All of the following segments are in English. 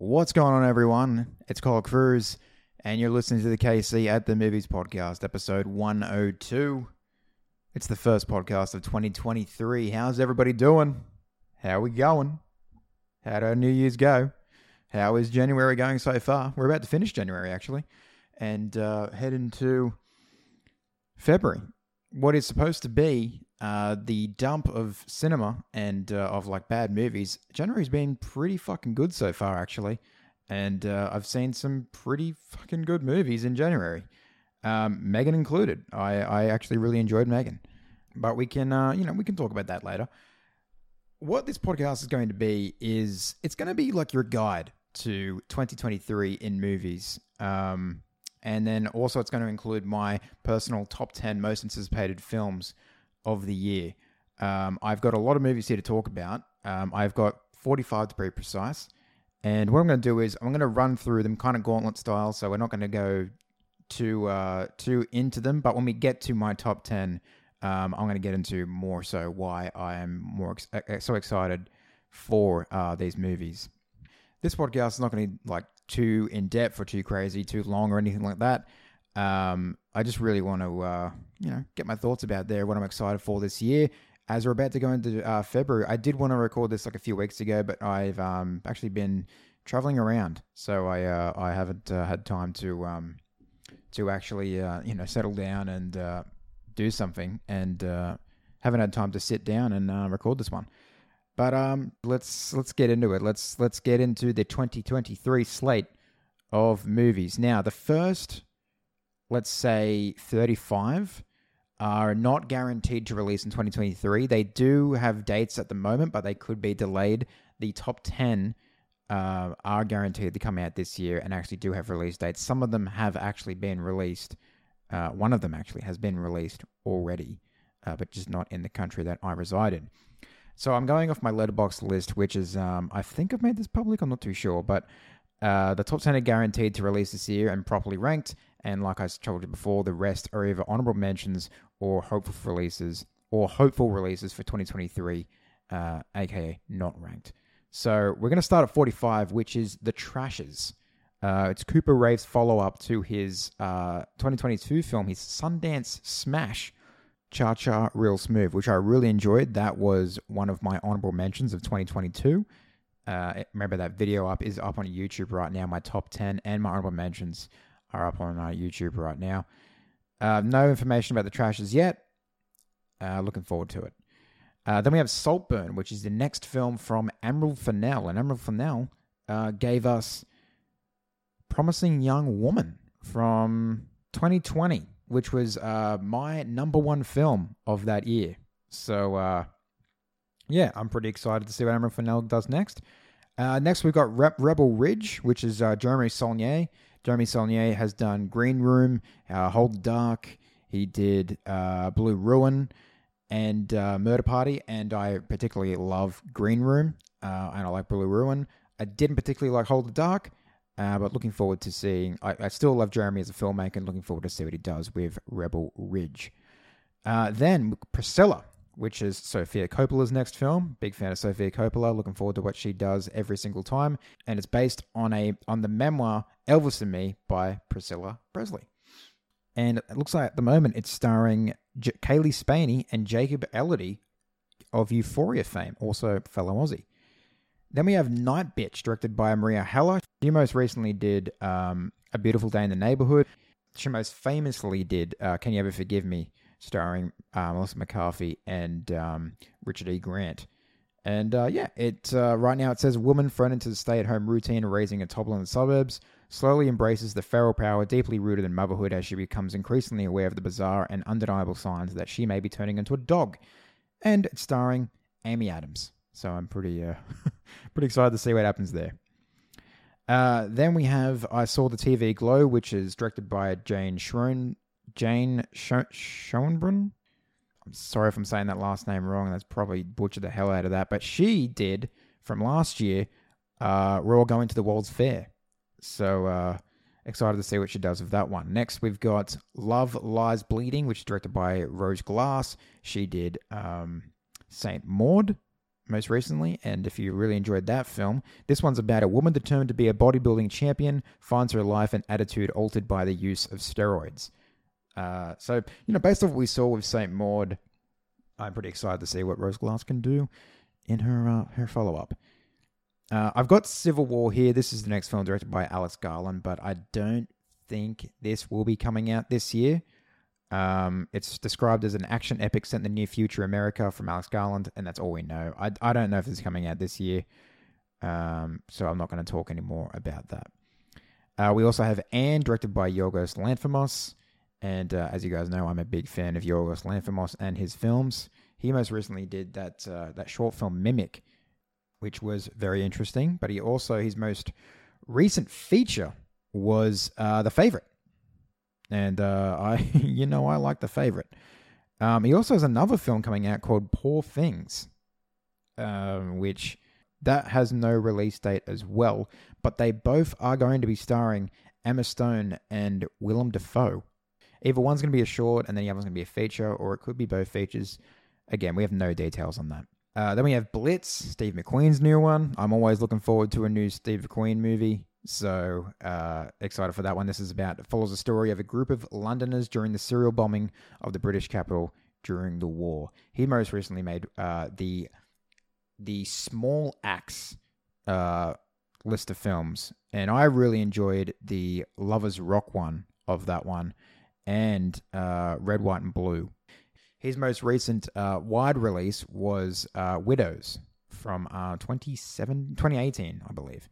What's going on, everyone? It's Cole Cruz, and you're listening to the KC at the Movies podcast, episode 102. It's the first podcast of 2023. How's everybody doing? How are we going? How'd our New Year's go? How is January going so far? We're about to finish January, actually, and uh, head into February. What is supposed to be uh, the dump of cinema and uh, of like bad movies. January's been pretty fucking good so far, actually, and uh, I've seen some pretty fucking good movies in January, um, Megan included. I I actually really enjoyed Megan, but we can uh, you know we can talk about that later. What this podcast is going to be is it's going to be like your guide to 2023 in movies. Um, and then also, it's going to include my personal top 10 most anticipated films of the year. Um, I've got a lot of movies here to talk about. Um, I've got 45 to be precise. And what I'm going to do is I'm going to run through them kind of gauntlet style. So we're not going to go too uh, too into them. But when we get to my top 10, um, I'm going to get into more so why I am more ex- so excited for uh, these movies. This podcast is not going to be like too in depth or too crazy, too long or anything like that. Um, I just really want to, uh, you know, get my thoughts about there, what I'm excited for this year. As we're about to go into uh, February, I did want to record this like a few weeks ago, but I've um, actually been traveling around, so I uh, I haven't uh, had time to um, to actually uh, you know settle down and uh, do something, and haven't had time to sit down and record this one. But um, let's let's get into it. Let's let's get into the 2023 slate of movies. Now, the first let's say 35 are not guaranteed to release in 2023. They do have dates at the moment, but they could be delayed. The top 10 uh, are guaranteed to come out this year and actually do have release dates. Some of them have actually been released. Uh, one of them actually has been released already, uh, but just not in the country that I reside in. So I'm going off my Letterboxd list, which is, um, I think I've made this public, I'm not too sure, but uh, the top 10 are guaranteed to release this year and properly ranked. And like I told you before, the rest are either honorable mentions or hopeful releases or hopeful releases for 2023, uh, aka not ranked. So we're going to start at 45, which is The Trashers. Uh, it's Cooper Raiff's follow up to his uh, 2022 film, his Sundance smash, Cha Cha Real Smooth, which I really enjoyed. That was one of my honorable mentions of 2022. Uh, remember that video up is up on YouTube right now. My top 10 and my honorable mentions are up on uh, YouTube right now. Uh, no information about the Trashers yet. Uh, looking forward to it. Uh, then we have Saltburn, which is the next film from Emerald Fennell. And Emerald Fennell uh, gave us Promising Young Woman from 2020, which was uh, my number one film of that year. So, yeah, I'm pretty excited to see what Emerald Fennell does next. next, we've got Re- Rebel Ridge, which is Jeremy Saulnier. Jeremy Saulnier has done Green Room, uh, Hold the Dark. He did uh, Blue Ruin and uh, Murder Party, and I particularly love Green Room, uh, and I like Blue Ruin. I didn't particularly like Hold the Dark, uh, but looking forward to seeing. I, I, still love Jeremy as a filmmaker, and looking forward to see what he does with Rebel Ridge. Uh, then Priscilla, which is Sofia Coppola's next film. Big fan of Sofia Coppola. Looking forward to what she does every single time. And it's based on a on the memoir Elvis and Me by Priscilla Presley. And it looks like at the moment it's starring J- Cailee Spaeny and Jacob Elordi of Euphoria fame, also fellow Aussie. Then we have Night Bitch, directed by Marielle Heller. She most recently did um, A Beautiful Day in the Neighborhood. She most famously did uh, Can You Ever Forgive Me, starring uh, Melissa McCarthy and um, Richard E. Grant. And uh, yeah, it uh, right now it says woman thrown into the stay-at-home routine raising a toddler in the suburbs slowly embraces the feral power deeply rooted in motherhood as she becomes increasingly aware of the bizarre and undeniable signs that she may be turning into a dog. And it's starring Amy Adams. So I'm pretty uh, pretty excited to see what happens there. Uh, then we have I Saw the TV Glow, which is directed by Jane Schron, Jane Schoenbrunn. I'm sorry if I'm saying that last name wrong. That's probably butchered the hell out of that. But she did from last year. Uh, we're all going to the World's Fair. So uh, excited to see what she does with that one. Next, we've got Love Lies Bleeding, which is directed by Rose Glass. She did um, Saint Maud, most recently, and if you really enjoyed that film, this one's about a woman determined to be a bodybuilding champion finds her life and attitude altered by the use of steroids. Uh, so, you know, based on what we saw with Saint Maud, I'm pretty excited to see what Rose Glass can do in her uh, her follow up. Uh, I've got Civil War here. This is the next film directed by Alex Garland, but I don't think this will be coming out this year. Um, it's described as an action epic set in the near future America from Alex Garland, and that's all we know. I, I don't know if it's coming out this year, um, so I'm not going to talk anymore about that. Uh, we also have Anne, directed by Yorgos Lanthimos, and uh, as you guys know, I'm a big fan of Yorgos Lanthimos and his films. He most recently did that uh, that short film Nimic, which was very interesting. But he also his most recent feature was uh, The Favorite, and uh, I you know I like The Favorite. Um, he also has another film coming out called Poor Things, um, which that has no release date as well. But they both are going to be starring Emma Stone and Willem Dafoe. Either one's going to be a short, and then the other's going to be a feature, or it could be both features. Again, we have no details on that. Uh, then we have Blitz, Steve McQueen's new one. I'm always looking forward to a new Steve McQueen movie. So uh, excited for that one. This is about follows the story of a group of Londoners during the serial bombing of the British capital during the war. He most recently made uh, the the Small Axe uh, list of films, and I really enjoyed the Lovers Rock one of that one, and uh, Red, White, and Blue. His most recent uh, wide release was uh, Widows from uh, 27, 2018, I believe.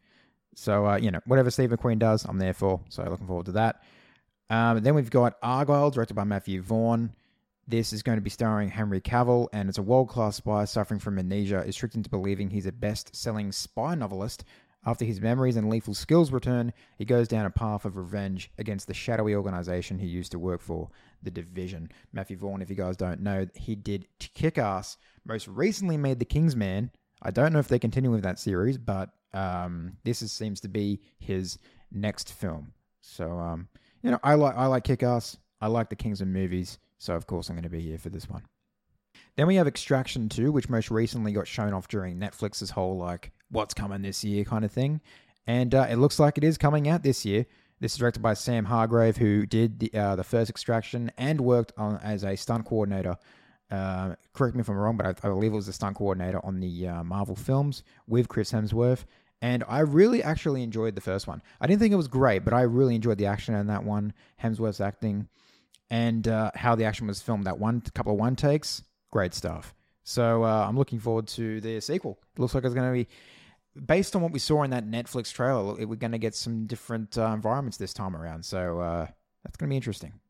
So, uh, you know, whatever Steve McQueen does, I'm there for. So, looking forward to that. Um, then we've got Argylle, directed by Matthew Vaughn. This is going to be starring Henry Cavill, and it's a world class spy suffering from amnesia, is tricked into believing he's a best selling spy novelist. After his memories and lethal skills return, he goes down a path of revenge against the shadowy organization he used to work for, the Division. Matthew Vaughn, if you guys don't know, he did kick ass, most recently made The Kingsman. I don't know if they're continuing with that series, but um, this is, seems to be his next film. So, um, you know, I like I like Kick Ass. I like the Kingsman movies. So, of course, I'm going to be here for this one. Then we have Extraction 2, which most recently got shown off during Netflix's whole, like, what's coming this year kind of thing. And uh, it looks like it is coming out this year. This is directed by Sam Hargrave, who did the, uh, the first Extraction and worked on as a stunt coordinator. Uh, correct me if I'm wrong, but I, I, believe it was a stunt coordinator on the uh, Marvel films with Chris Hemsworth. And I really actually enjoyed the first one. I didn't think it was great, but I really enjoyed the action in that one, Hemsworth's acting, and uh, how the action was filmed. That one couple of one takes, great stuff. So uh, I'm looking forward to the sequel. It looks like it's going to be based on what we saw in that Netflix trailer. We're going to get some different uh, environments this time around. So uh, that's going to be interesting.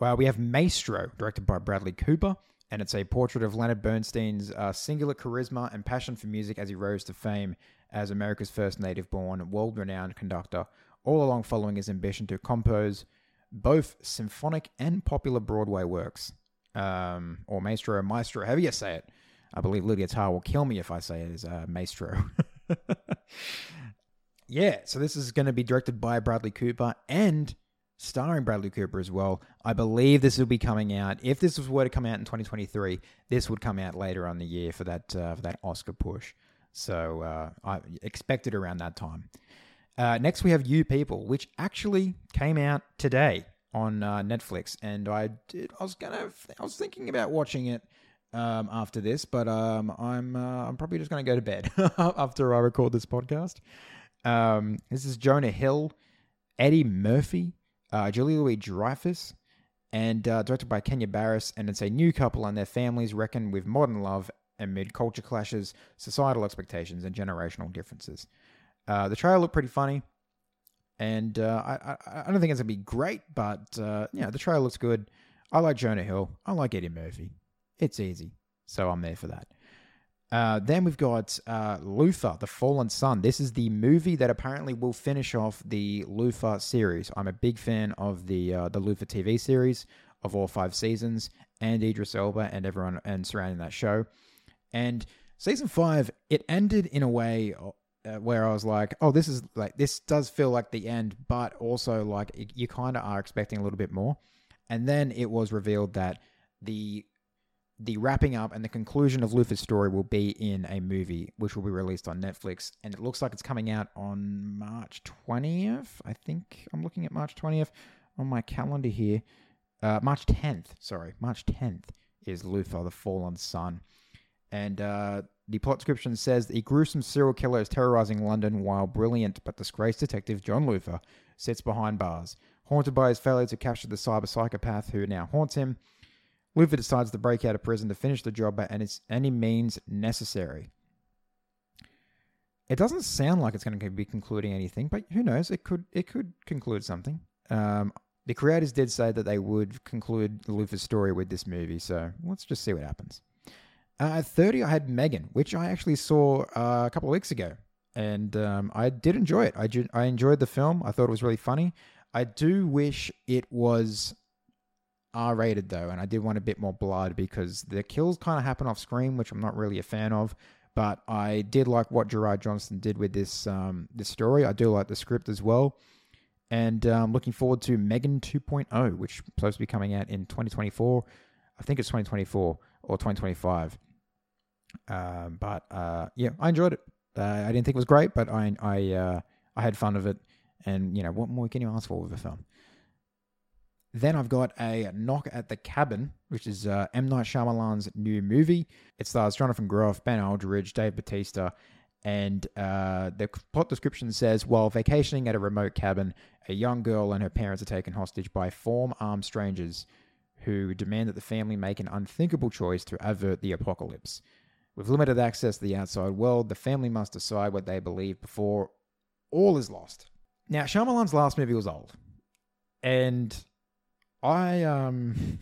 Well, we have Maestro, directed by Bradley Cooper and it's a portrait of Leonard Bernstein's uh, singular charisma and passion for music as he rose to fame as America's first native born, world renowned conductor, all along following his ambition to compose both symphonic and popular Broadway works. Um, or maestro, maestro, however you say it. I believe Lydia Tár will kill me if I say it as uh, maestro. yeah, so this is going to be directed by Bradley Cooper and starring Bradley Cooper as well. I believe this will be coming out. If this was were to come out in 2023, this would come out later on the year for that uh, for that Oscar push. So uh, I expect it around that time. Uh, next, we have You People, which actually came out today on uh, Netflix, and I did. I was gonna. I was thinking about watching it um, after this, but um, I'm uh, I'm probably just gonna go to bed after I record this podcast. Um, this is Jonah Hill, Eddie Murphy, uh, Julia Louis Dreyfus, and uh, directed by Kenya Barris. And it's a new couple and their families reckon with modern love amid culture clashes, societal expectations, and generational differences. Uh, the trailer looked pretty funny, and uh, I, I, don't think it's gonna be great, but uh, yeah, the trailer looks good. I like Jonah Hill. I like Eddie Murphy. It's easy, so I'm there for that. Uh, then we've got uh, Luther, The Fallen Son. This is the movie that apparently will finish off the Luther series. I'm a big fan of the uh, the Luther TV series of all five seasons, and Idris Elba and everyone and surrounding that show. And season five, it ended in a way uh, where I was like, "Oh, this is like this does feel like the end," but also like it, you kind of are expecting a little bit more. And then it was revealed that the the wrapping up and the conclusion of Luther's story will be in a movie, which will be released on Netflix, and it looks like it's coming out on March twentieth. I think I'm looking at March twentieth on my calendar here. Uh, March tenth, sorry, March tenth is Luther, the Fallen Son, and uh, the plot description says the gruesome serial killer is terrorizing London while brilliant but disgraced detective John Luther sits behind bars. Haunted by his failure to capture the cyber psychopath who now haunts him, Luther decides to break out of prison to finish the job by any, any means necessary. It doesn't sound like it's going to be concluding anything, but who knows? It could it could conclude something. Um, the creators did say that they would conclude Luther's story with this movie, so let's just see what happens. Uh, at 30, I had Megan, which I actually saw uh, a couple of weeks ago. And um, I did enjoy it. I, ju- I enjoyed the film. I thought it was really funny. I do wish it was R rated, though. And I did want a bit more blood because the kills kind of happen off screen, which I'm not really a fan of. But I did like what Gerard Johnstone did with this um, this story. I do like the script as well. And um, looking forward to Megan 2.0, which is supposed to be coming out in 2024. I think it's 2024 or 2025. Um, but uh, yeah, I enjoyed it. Uh, I didn't think it was great, but I I uh, I had fun of it. And you know what more can you ask for with a film? Then I've got a knock at the cabin, which is uh, M Night Shyamalan's new movie. It stars Jonathan Groff, Ben Aldridge, Dave Bautista, and uh, the plot description says while vacationing at a remote cabin, a young girl and her parents are taken hostage by four armed strangers who demand that the family make an unthinkable choice to avert the apocalypse. With limited access to the outside world, the family must decide what they believe before all is lost. Now, Shyamalan's last movie was old, and I um,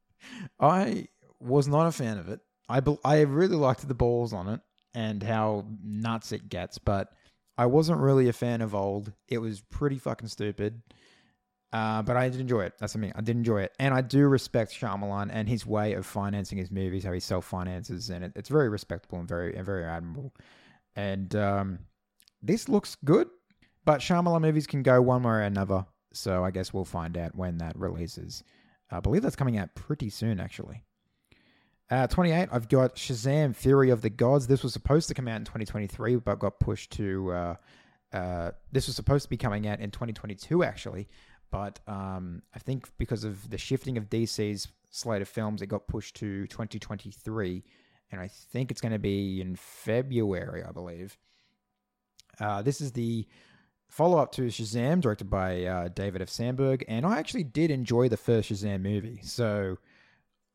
I was not a fan of it. I be- I really liked the balls on it and how nuts it gets, but I wasn't really a fan of old. It was pretty fucking stupid. Uh, but I did enjoy it. That's something I mean. I did enjoy it, and I do respect Shyamalan and his way of financing his movies, how he self finances, and it, it's very respectable and very and very admirable. And um, this looks good, but Shyamalan movies can go one way or another. So I guess we'll find out when that releases. I believe that's coming out pretty soon, actually. Uh, 28, I've got Shazam Fury of the Gods. This was supposed to come out in 2023, but got pushed to. Uh, uh, this was supposed to be coming out in 2022, actually, but um, I think because of the shifting of DC's slate of films, it got pushed to 2023, and I think it's going to be in February, I believe. Uh, this is the follow up to Shazam, directed by uh, David F. Sandberg, and I actually did enjoy the first Shazam movie, so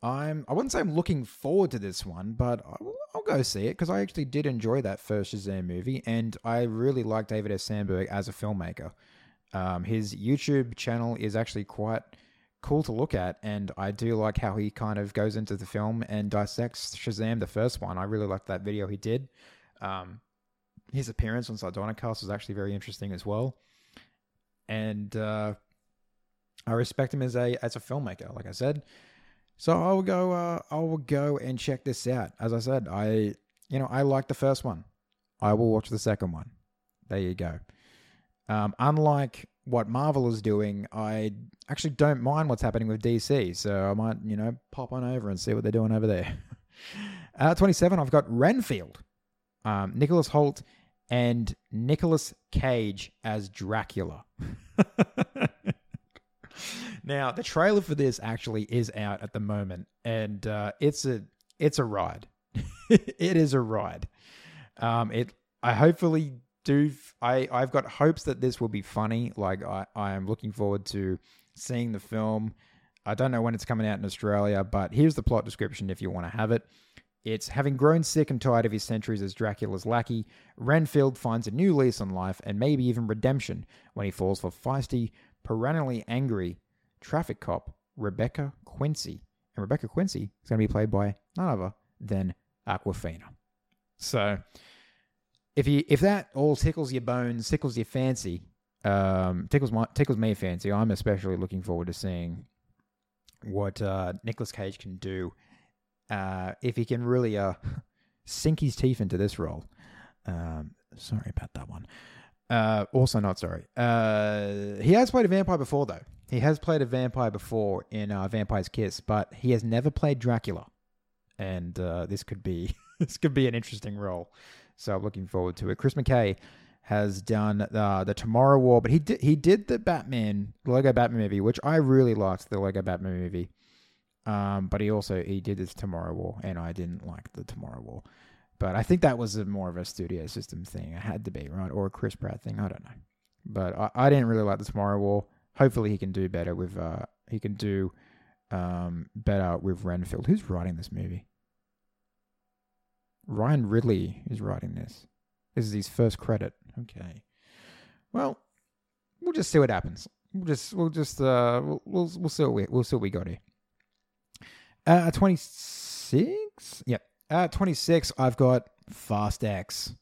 I'm I wouldn't say I'm looking forward to this one, but I'll, I'll go see it because I actually did enjoy that first Shazam movie, and I really like David F. Sandberg as a filmmaker. Um, his YouTube channel is actually quite cool to look at, and I do like how he kind of goes into the film and dissects Shazam, the first one. I really liked that video he did. Um, his appearance on Sardonicast was actually very interesting as well, and uh, I respect him as a as a filmmaker. Like I said, so I will go. Uh, I will go and check this out. As I said, I you know I like the first one. I will watch the second one. There you go. Um, unlike what Marvel is doing, I actually don't mind what's happening with DC, so I might, you know, pop on over and see what they're doing over there. uh, 27, I've got Renfield, um, Nicholas Hoult, and Nicolas Cage as Dracula. now, the trailer for this actually is out at the moment, and uh, it's a it's a ride. it is a ride. Um, it I hopefully do I I've got hopes that this will be funny. Like I I am looking forward to seeing the film. I don't know when it's coming out in Australia, but here's the plot description if you want to have it. It's having grown sick and tired of his centuries as Dracula's lackey, Renfield finds a new lease on life and maybe even redemption when he falls for feisty, perennially angry traffic cop Rebecca Quincy. And Rebecca Quincy is going to be played by none other than Awkwafina. So if you if that all tickles your bones, tickles your fancy, um, tickles my tickles me fancy, I'm especially looking forward to seeing what uh, Nicolas Cage can do uh, if he can really uh, sink his teeth into this role. Um, sorry about that one. Uh, also not sorry. Uh, he has played a vampire before, though. He has played a vampire before in uh, Vampire's Kiss, but he has never played Dracula. and uh, this could be this could be an interesting role. So looking forward to it. Chris McKay has done uh, the Tomorrow War, but he did he did the Batman the Lego Batman movie, which I really liked the Lego Batman movie. Um, but he also he did this Tomorrow War, and I didn't like the Tomorrow War. But I think that was a more of a studio system thing. It had to be right, or a Chris Pratt thing. I don't know. But I, I didn't really like the Tomorrow War. Hopefully, he can do better with. Uh, he can do um, better with Renfield. Who's writing this movie? Ryan Ridley is writing this. This is his first credit. Okay. Well, we'll just see what happens. We'll just we'll just uh we'll we'll, we'll see what we we'll see what we got here. Uh, twenty six. Yep. Uh, twenty six. I've got Fast X.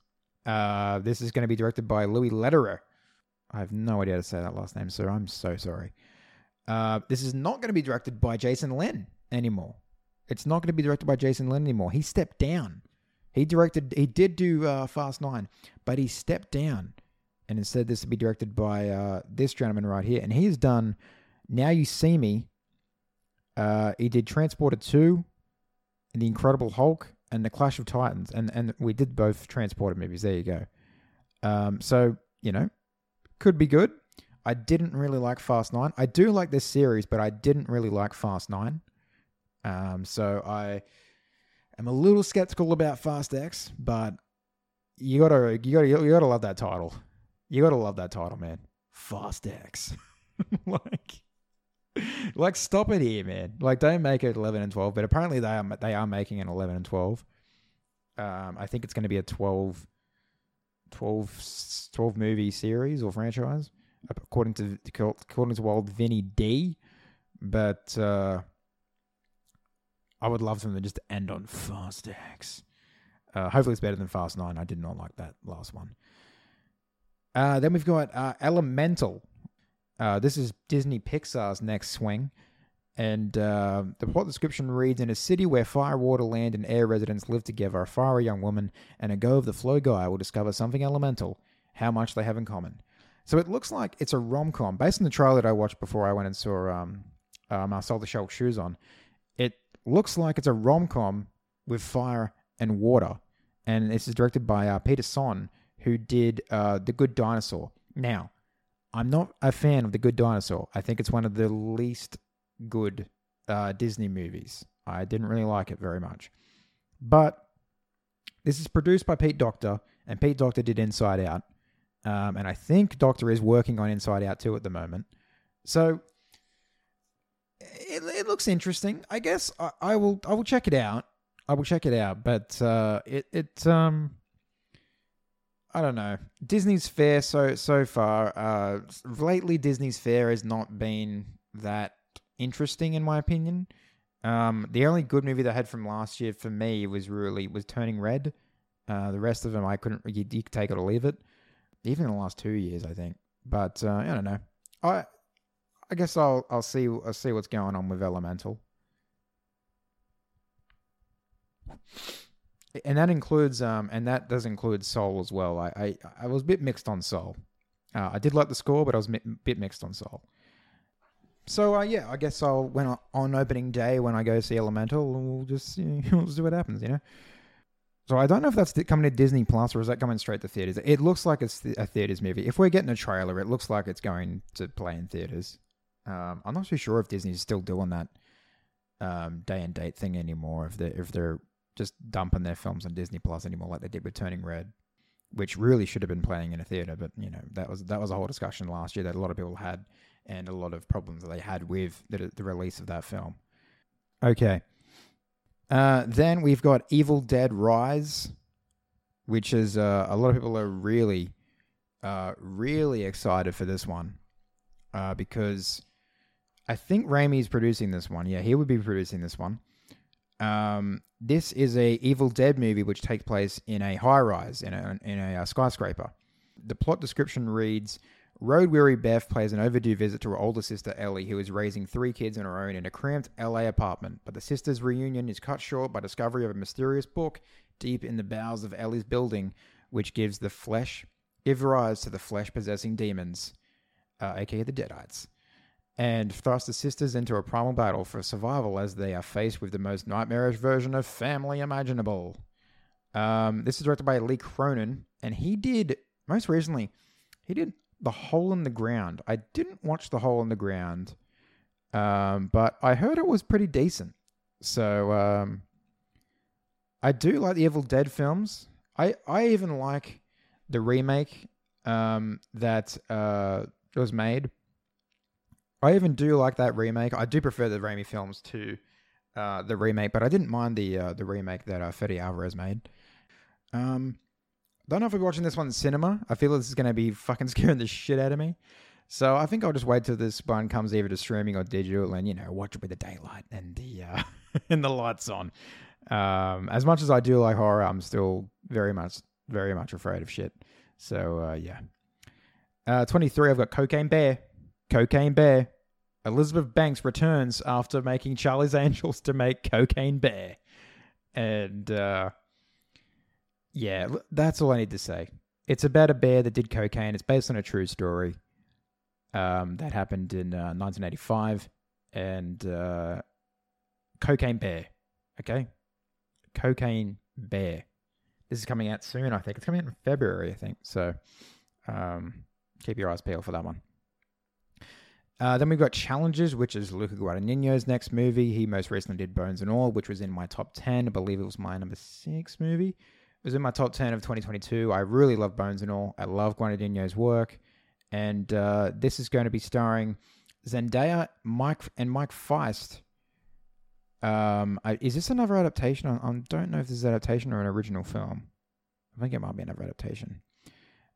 Uh, this is going to be directed by Louis Leterrier. I have no idea how to say that last name, so I'm so sorry. Uh, this is not going to be directed by Jason Lin anymore. It's not going to be directed by Jason Lin anymore. He stepped down. He directed, he did do uh, Fast Nine, but he stepped down, and instead this will be directed by uh, this gentleman right here, and he's done Now You See Me. Uh, he did Transporter Two, and The Incredible Hulk, and The Clash of Titans, and and we did both Transporter movies. There you go. Um, so you know, could be good. I didn't really like Fast Nine. I do like this series, but I didn't really like Fast Nine. Um, so I am a little skeptical about Fast X, but you gotta you gotta you gotta love that title. You gotta love that title, man. Fast X. like like stop it here, man. Like don't make it eleven and twelve, but apparently they are they are making an eleven and twelve. Um, I think it's going to be a 12, 12, 12 movie series or franchise, according to according to old Vinny D. But uh, I would love something just to end on Fast X. Uh, hopefully, it's better than Fast Nine. I did not like that last one. Uh, then we've got uh, Elemental. Uh, this is Disney Pixar's next swing. And uh, the plot description reads In a city where fire, water, land, and air residents live together, a fiery young woman and a go of the flow guy will discover something elemental, how much they have in common. So it looks like it's a rom com. Based on the trailer that I watched before I went and saw um, uh, the Shulk Shoes on, looks like it's a rom com with fire and water. And this is directed by uh, Peter Sohn, who did uh, The Good Dinosaur. Now, I'm not a fan of The Good Dinosaur. I think it's one of the least good uh, Disney movies. I didn't really like it very much. But this is produced by Pete Docter, and Pete Docter did Inside Out. Um, and I think Docter is working on Inside Out too at the moment. So it, it looks interesting. I guess I, I, will I will check it out. I will check it out. But uh, it it um I don't know. Disney's fair so so far. Uh, lately Disney's fair has not been that interesting in my opinion. Um, the only good movie they had from last year for me was really was Turning Red. Uh, the rest of them I couldn't. You, you take it or leave it. Even in the last two years, I think. But uh, I don't know. I I guess I'll I'll see I'll see what's going on with Elemental. And that includes um and that does include Soul as well. I I, I was a bit mixed on Soul. Uh, I did like the score, but I was a mi- bit mixed on Soul. So uh, yeah, I guess I'll when on opening day when I go see Elemental, we'll just you know, we'll see what happens, you know. So I don't know if that's coming to Disney Plus or is that coming straight to theaters. It looks like it's a theaters movie. If we're getting a trailer, it looks like it's going to play in theaters. Um, I'm not too sure if Disney's still doing that um, day and date thing anymore. If they if they're just dumping their films on Disney Plus anymore, like they did with Turning Red, which really should have been playing in a theater. But you know that was that was a whole discussion last year that a lot of people had, and a lot of problems that they had with the, the release of that film. Okay. Uh, then we've got Evil Dead Rise, which is uh, a lot of people are really, uh, really excited for this one uh, because I think Raimi's producing this one. Yeah, he would be producing this one. Um, this is a Evil Dead movie which takes place in a high rise in a in a uh, skyscraper. The plot description reads: Road weary Beth plays an overdue visit to her older sister Ellie, who is raising three kids on her own in a cramped LA apartment. But the sisters' reunion is cut short by discovery of a mysterious book deep in the bowels of Ellie's building, which gives the flesh give rise to the flesh possessing demons, uh, aka the Deadites. And thrust the sisters into a primal battle for survival as they are faced with the most nightmarish version of family imaginable. Um, this is directed by Lee Cronin, and he did most recently, he did The Hole in the Ground. I didn't watch The Hole in the Ground, um, but I heard it was pretty decent. So um, I do like the Evil Dead films. I I even like the remake um, that uh, was made. I even do like that remake. I do prefer the Raimi films to uh, the remake, but I didn't mind the uh, the remake that uh, Alvarez made. Um, don't know if we're watching this one in cinema. I feel this is going to be fucking scaring the shit out of me. So I think I'll just wait till this one comes either to streaming or digital, and you know, watch it with the daylight and the uh, and the lights on. Um, as much as I do like horror, I'm still very much, very much afraid of shit. So uh, yeah. Uh, 23, I've got Cocaine Bear. Cocaine Bear. Elizabeth Banks returns after making Charlie's Angels to make Cocaine Bear. And uh, yeah, that's all I need to say. It's about a bear that did cocaine. It's based on a true story um, that happened in uh, 1985. And uh, Cocaine Bear. Okay? Cocaine Bear. This is coming out soon, I think. It's coming out in February, I think. So um, keep your eyes peeled for that one. Uh, then we've got Challengers, which is Luca Guadagnino's next movie. He most recently did Bones and All, which was in my top 10. I believe it was my number six movie. It was in my top 10 of 2022. I really love Bones and All. I love Guadagnino's work. And uh, this is going to be starring Zendaya, Mike, and Mike Faist. Um, I, is this another adaptation? I, I don't know if this is adaptation or an original film. I think it might be another adaptation.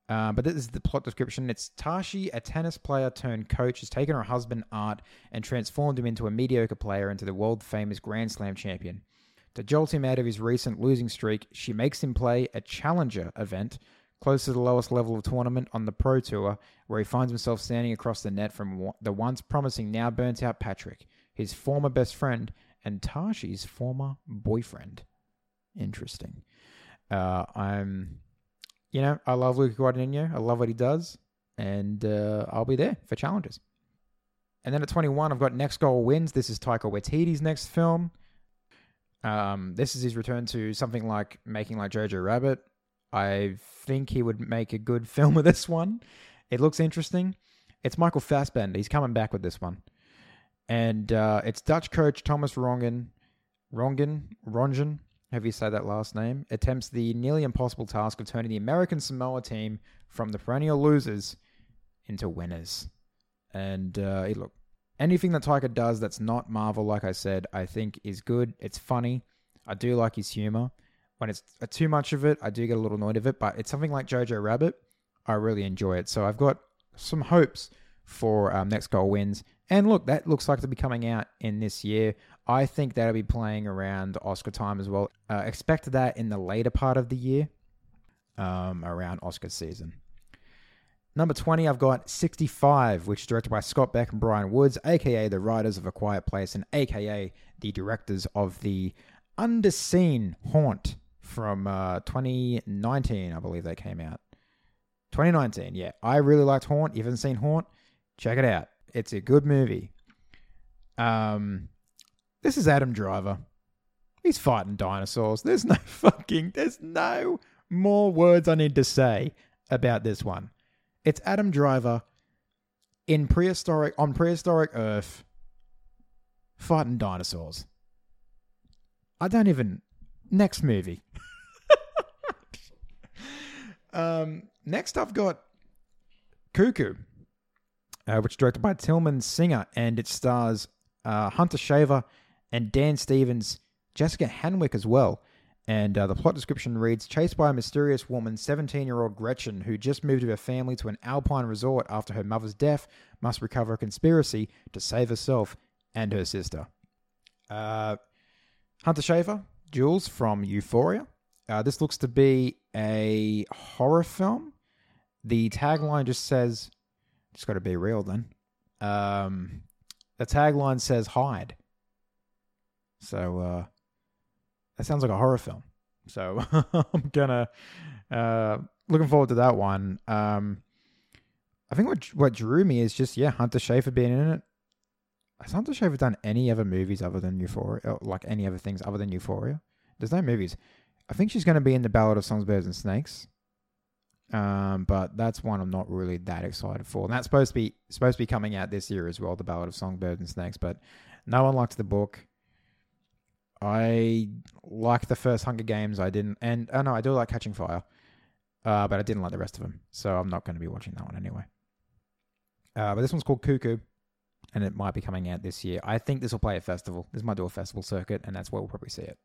Uh, but this is the plot description. It's Tashi, a tennis player turned coach, has taken her husband Art and transformed him into a mediocre player into the world famous Grand Slam champion. To jolt him out of his recent losing streak, she makes him play a challenger event close to the lowest level of tournament on the Pro Tour, where he finds himself standing across the net from the once promising, now burnt out Patrick, his former best friend, and Tashi's former boyfriend. Interesting. Uh, I'm, you know, I love Luca Guadagnino. I love what he does, and uh, I'll be there for Challengers. And then at 21, I've got Next Goal Wins. This is Taika Waititi's next film. Um, this is his return to something like making like Jojo Rabbit. I think he would make a good film with this one. It looks interesting. It's Michael Fassbender. He's coming back with this one. And uh, it's Dutch coach Thomas Rongen, Rongen, Rongen, have you say that last name, attempts the nearly impossible task of turning the American Samoa team from the perennial losers into winners. And uh, look, anything that Taika does that's not Marvel, like I said, I think is good. It's funny. I do like his humor. When it's uh, too much of it, I do get a little annoyed of it. But it's something like Jojo Rabbit. I really enjoy it. So I've got some hopes for um, Next Goal Wins. And look, that looks like to be coming out in this year. I think that'll be playing around Oscar time as well. Uh, expect that in the later part of the year, um, around Oscar season. Number 20, I've got 65, which is directed by Scott Beck and Bryan Woods, aka the writers of A Quiet Place and aka the directors of the Underseen Haunt from uh, 2019, I believe they came out. 2019, yeah. I really liked Haunt. You haven't seen Haunt? Check it out. It's a good movie. Um, this is Adam Driver. He's fighting dinosaurs. There's no fucking, there's no more words I need to say about this one. It's Adam Driver in prehistoric on prehistoric Earth fighting dinosaurs. I don't even next movie. um, next I've got Cuckoo, uh, which is directed by Tilman Singer, and it stars uh, Hunter Schafer and Dan Stevens, Jessica Henwick as well. And uh, the plot description reads Chased by a mysterious woman, 17 year old Gretchen, who just moved with her family to an alpine resort after her mother's death, must recover a conspiracy to save herself and her sister. Uh, Hunter Schafer, Jules from Euphoria. Uh, this looks to be a horror film. The tagline just says, just got to be real then. Um, the tagline says hide. So, uh, that sounds like a horror film. So I'm gonna uh, looking forward to that one. Um, I think what what drew me is just yeah Hunter Schafer being in it. has Hunter Schafer done any other movies other than Euphoria? Like any other things other than Euphoria? There's no movies. I think she's going to be in the Ballad of Songbirds and Snakes. Um, but that's one I'm not really that excited for. And that's supposed to be supposed to be coming out this year as well, the Ballad of Songbirds and Snakes. But no one liked the book. I like the first Hunger Games. I didn't, and oh no, I do like Catching Fire, uh, but I didn't like the rest of them. So I'm not going to be watching that one anyway. Uh, but this one's called Cuckoo, and it might be coming out this year. I think this will play at festival. This might do a festival circuit, and that's where we'll probably see it.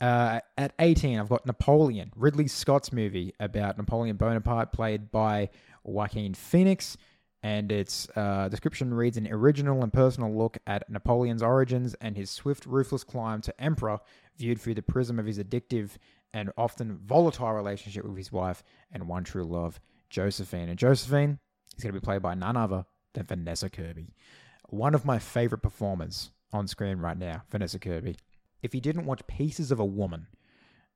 Uh, at 18, I've got Napoleon, Ridley Scott's movie about Napoleon Bonaparte, played by Joaquin Phoenix. And its uh, description reads an original and personal look at Napoleon's origins and his swift, ruthless climb to emperor, viewed through the prism of his addictive and often volatile relationship with his wife and one true love, Josephine. And Josephine is going to be played by none other than Vanessa Kirby. One of my favorite performers on screen right now, Vanessa Kirby if you didn't watch Pieces of a Woman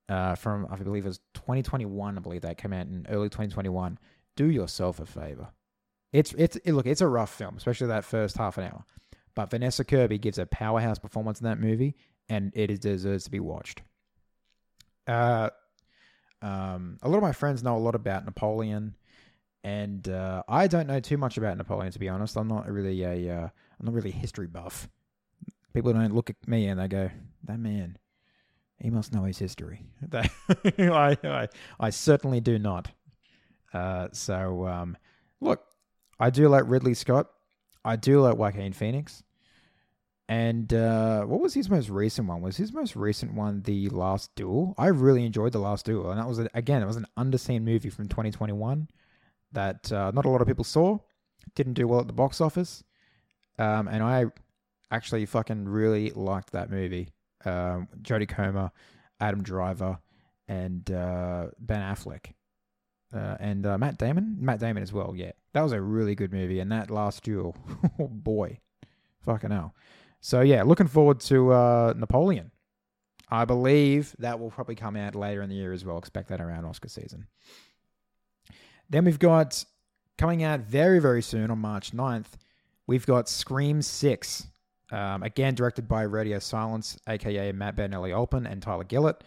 uh, from, I believe it was 2021, I believe that came out in early 2021, do yourself a favor. It's it's it, look, it's a rough film, especially that first half an hour. But Vanessa Kirby gives a powerhouse performance in that movie, and it deserves to be watched. Uh, um, a lot of my friends know a lot about Napoleon, and uh, I don't know too much about Napoleon to be honest. I'm not really a uh, I'm not really a history buff. People don't look at me and they go, that man, he must know his history. I, I, I certainly do not. Uh, so, um, look, I do like Ridley Scott. I do like Joaquin Phoenix. And uh, what was his most recent one? Was his most recent one The Last Duel? I really enjoyed The Last Duel. And that was, again, it was an underseen movie from 2021 that uh, not a lot of people saw. Didn't do well at the box office. Um, and I actually fucking really liked that movie um, Jodie Comer, Adam Driver, and uh, Ben Affleck. Uh, and uh, Matt Damon, Matt Damon as well. Yeah, that was a really good movie. And that last duel, oh boy, fucking hell. So yeah, looking forward to uh, Napoleon. I believe that will probably come out later in the year as well. Expect that around Oscar season. Then we've got coming out very very soon on March 9th. We've got Scream Six. Um, again, directed by Radio Silence, aka Matt Bettinelli-Olpin and Tyler Gillett.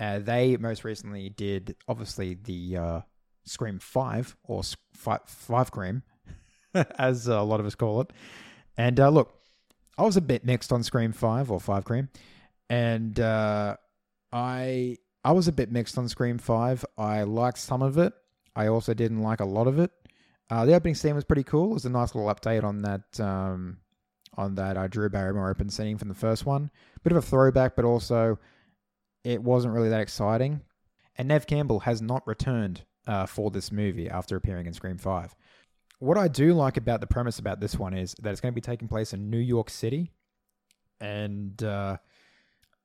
Uh, they most recently did, obviously, the uh, Scream 5, or Five, five Scream, as a lot of us call it. And uh, look, I was a bit mixed on Scream 5 or 5 Cream. And uh, I I was a bit mixed on Scream 5. I liked some of it. I also didn't like a lot of it. Uh, the opening scene was pretty cool. It was a nice little update on that um, on that uh, Drew Barrymore open scene from the first one. Bit of a throwback, but also it wasn't really that exciting. And Neve Campbell has not returned uh, for this movie after appearing in Scream 5. What I do like about the premise about this one is that it's going to be taking place in New York City. And uh,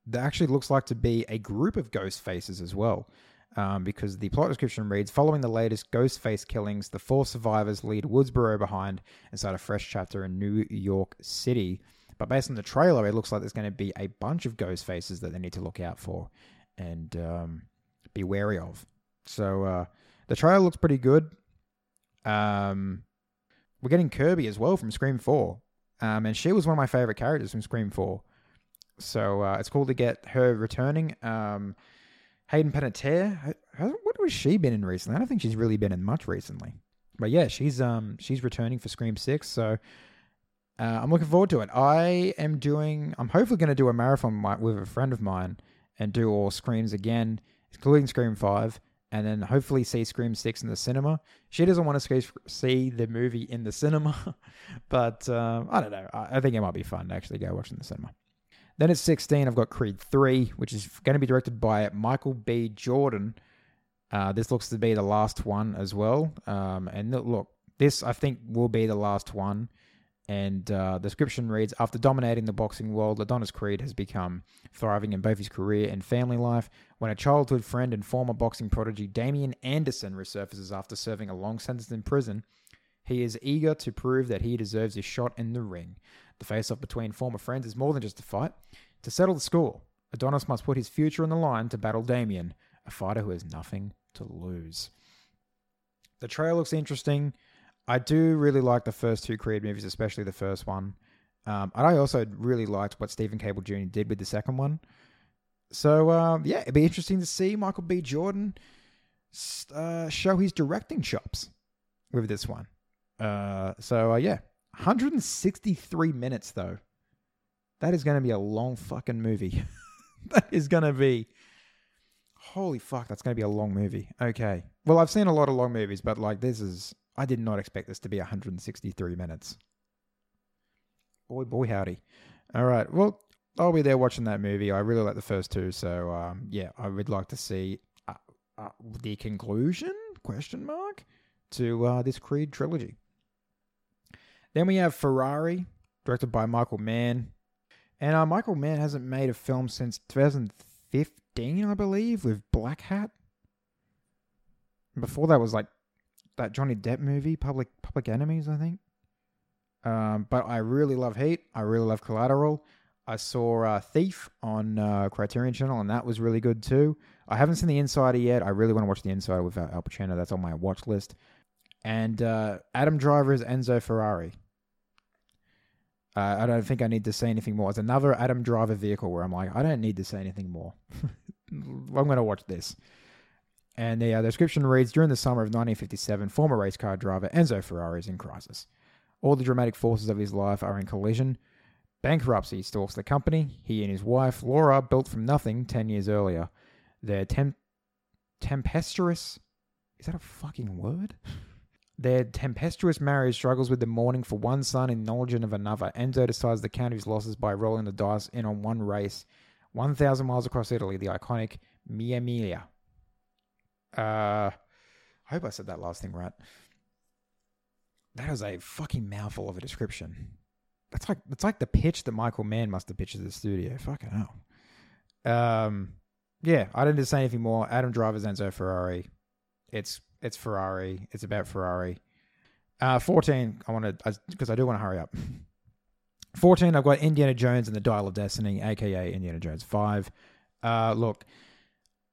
there actually looks like to be a group of ghost faces as well um, because the plot description reads Following the latest Ghostface killings, the four survivors lead Woodsboro behind and start a fresh chapter in New York City. But based on the trailer, it looks like there's going to be a bunch of ghost faces that they need to look out for and um, be wary of. So uh, the trailer looks pretty good. Um, we're getting Kirby as well from Scream 4. Um, and she was one of my favorite characters from Scream 4. So uh, it's cool to get her returning. Um, Hayden Panettiere, what has she been in recently? I don't think she's really been in much recently. But yeah, she's um she's returning for Scream Six, so uh, I'm looking forward to it. I am doing. I'm hopefully going to do a marathon with a friend of mine and do all Screams again, including Scream Five, and then hopefully see Scream Six in the cinema. She doesn't want to see the movie in the cinema, but um, I don't know. I think it might be fun to actually go watch in the cinema. Then at 16, I've got Creed 3, which is going to be directed by Michael B. Jordan. Uh, this looks to be the last one as well. Um, and look, this I think will be the last one. And uh, the description reads After dominating the boxing world, Adonis Creed has become thriving in both his career and family life. When a childhood friend and former boxing prodigy Damian Anderson resurfaces after serving a long sentence in prison, he is eager to prove that he deserves a shot in the ring. The face off between former friends is more than just a fight. To settle the score, Adonis must put his future on the line to battle Damien, a fighter who has nothing to lose. The trail looks interesting. I do really like the first two Creed movies, especially the first one. Um, and I also really liked what Steven Caple Jr. did with the second one. So um, yeah, it'd be interesting to see Michael B. Jordan uh, show his directing chops with this one. Uh, so uh, yeah, 163 minutes though. That is going to be a long fucking movie. that is going to be. Holy fuck, that's going to be a long movie. Okay. Well, I've seen a lot of long movies, but like this is. I did not expect this to be 163 minutes. Boy, boy, howdy. All right. Well, I'll be there watching that movie. I really like the first two, so um, yeah, I would like to see uh, uh, the conclusion? Question mark to uh, this Creed trilogy. Then we have Ferrari, directed by Michael Mann. And uh, Michael Mann hasn't made a film since 2015, I believe, with Blackhat. Before that was like that Johnny Depp movie, Public Public Enemies, I think. Um, but I really love Heat. I really love Collateral. I saw uh, Thief on uh, Criterion Channel, and that was really good too. I haven't seen The Insider yet. I really want to watch The Insider with uh, Al Pacino. That's on my watch list. And uh, Adam is Enzo Ferrari. Uh, I don't think I need to say anything more. It's another Adam Driver vehicle where I'm like, I don't need to say anything more. I'm going to watch this. And the uh, description reads During the summer of 1957, former race car driver Enzo Ferrari is in crisis. All the dramatic forces of his life are in collision. Bankruptcy stalks the company. He and his wife, Laura, built from nothing 10 years earlier. Their tem- tempestuous. Is that a fucking word? Their tempestuous marriage struggles with the mourning for one son and knowledge of another. Enzo decides to counter his losses by rolling the dice in on one race, 1,000 miles across Italy, the iconic Mia Miglia. Uh, I hope I said that last thing right. That is a fucking mouthful of a description. That's like that's like the pitch that Michael Mann must have pitched to the studio. Fucking hell. Um, yeah, I didn't say anything more. Adam Driver's Enzo Ferrari. It's it's Ferrari. It's about Ferrari. Uh, 14, I want to, because I do want to hurry up. 14, I've got Indiana Jones and the Dial of Destiny, aka Indiana Jones 5. Uh, look,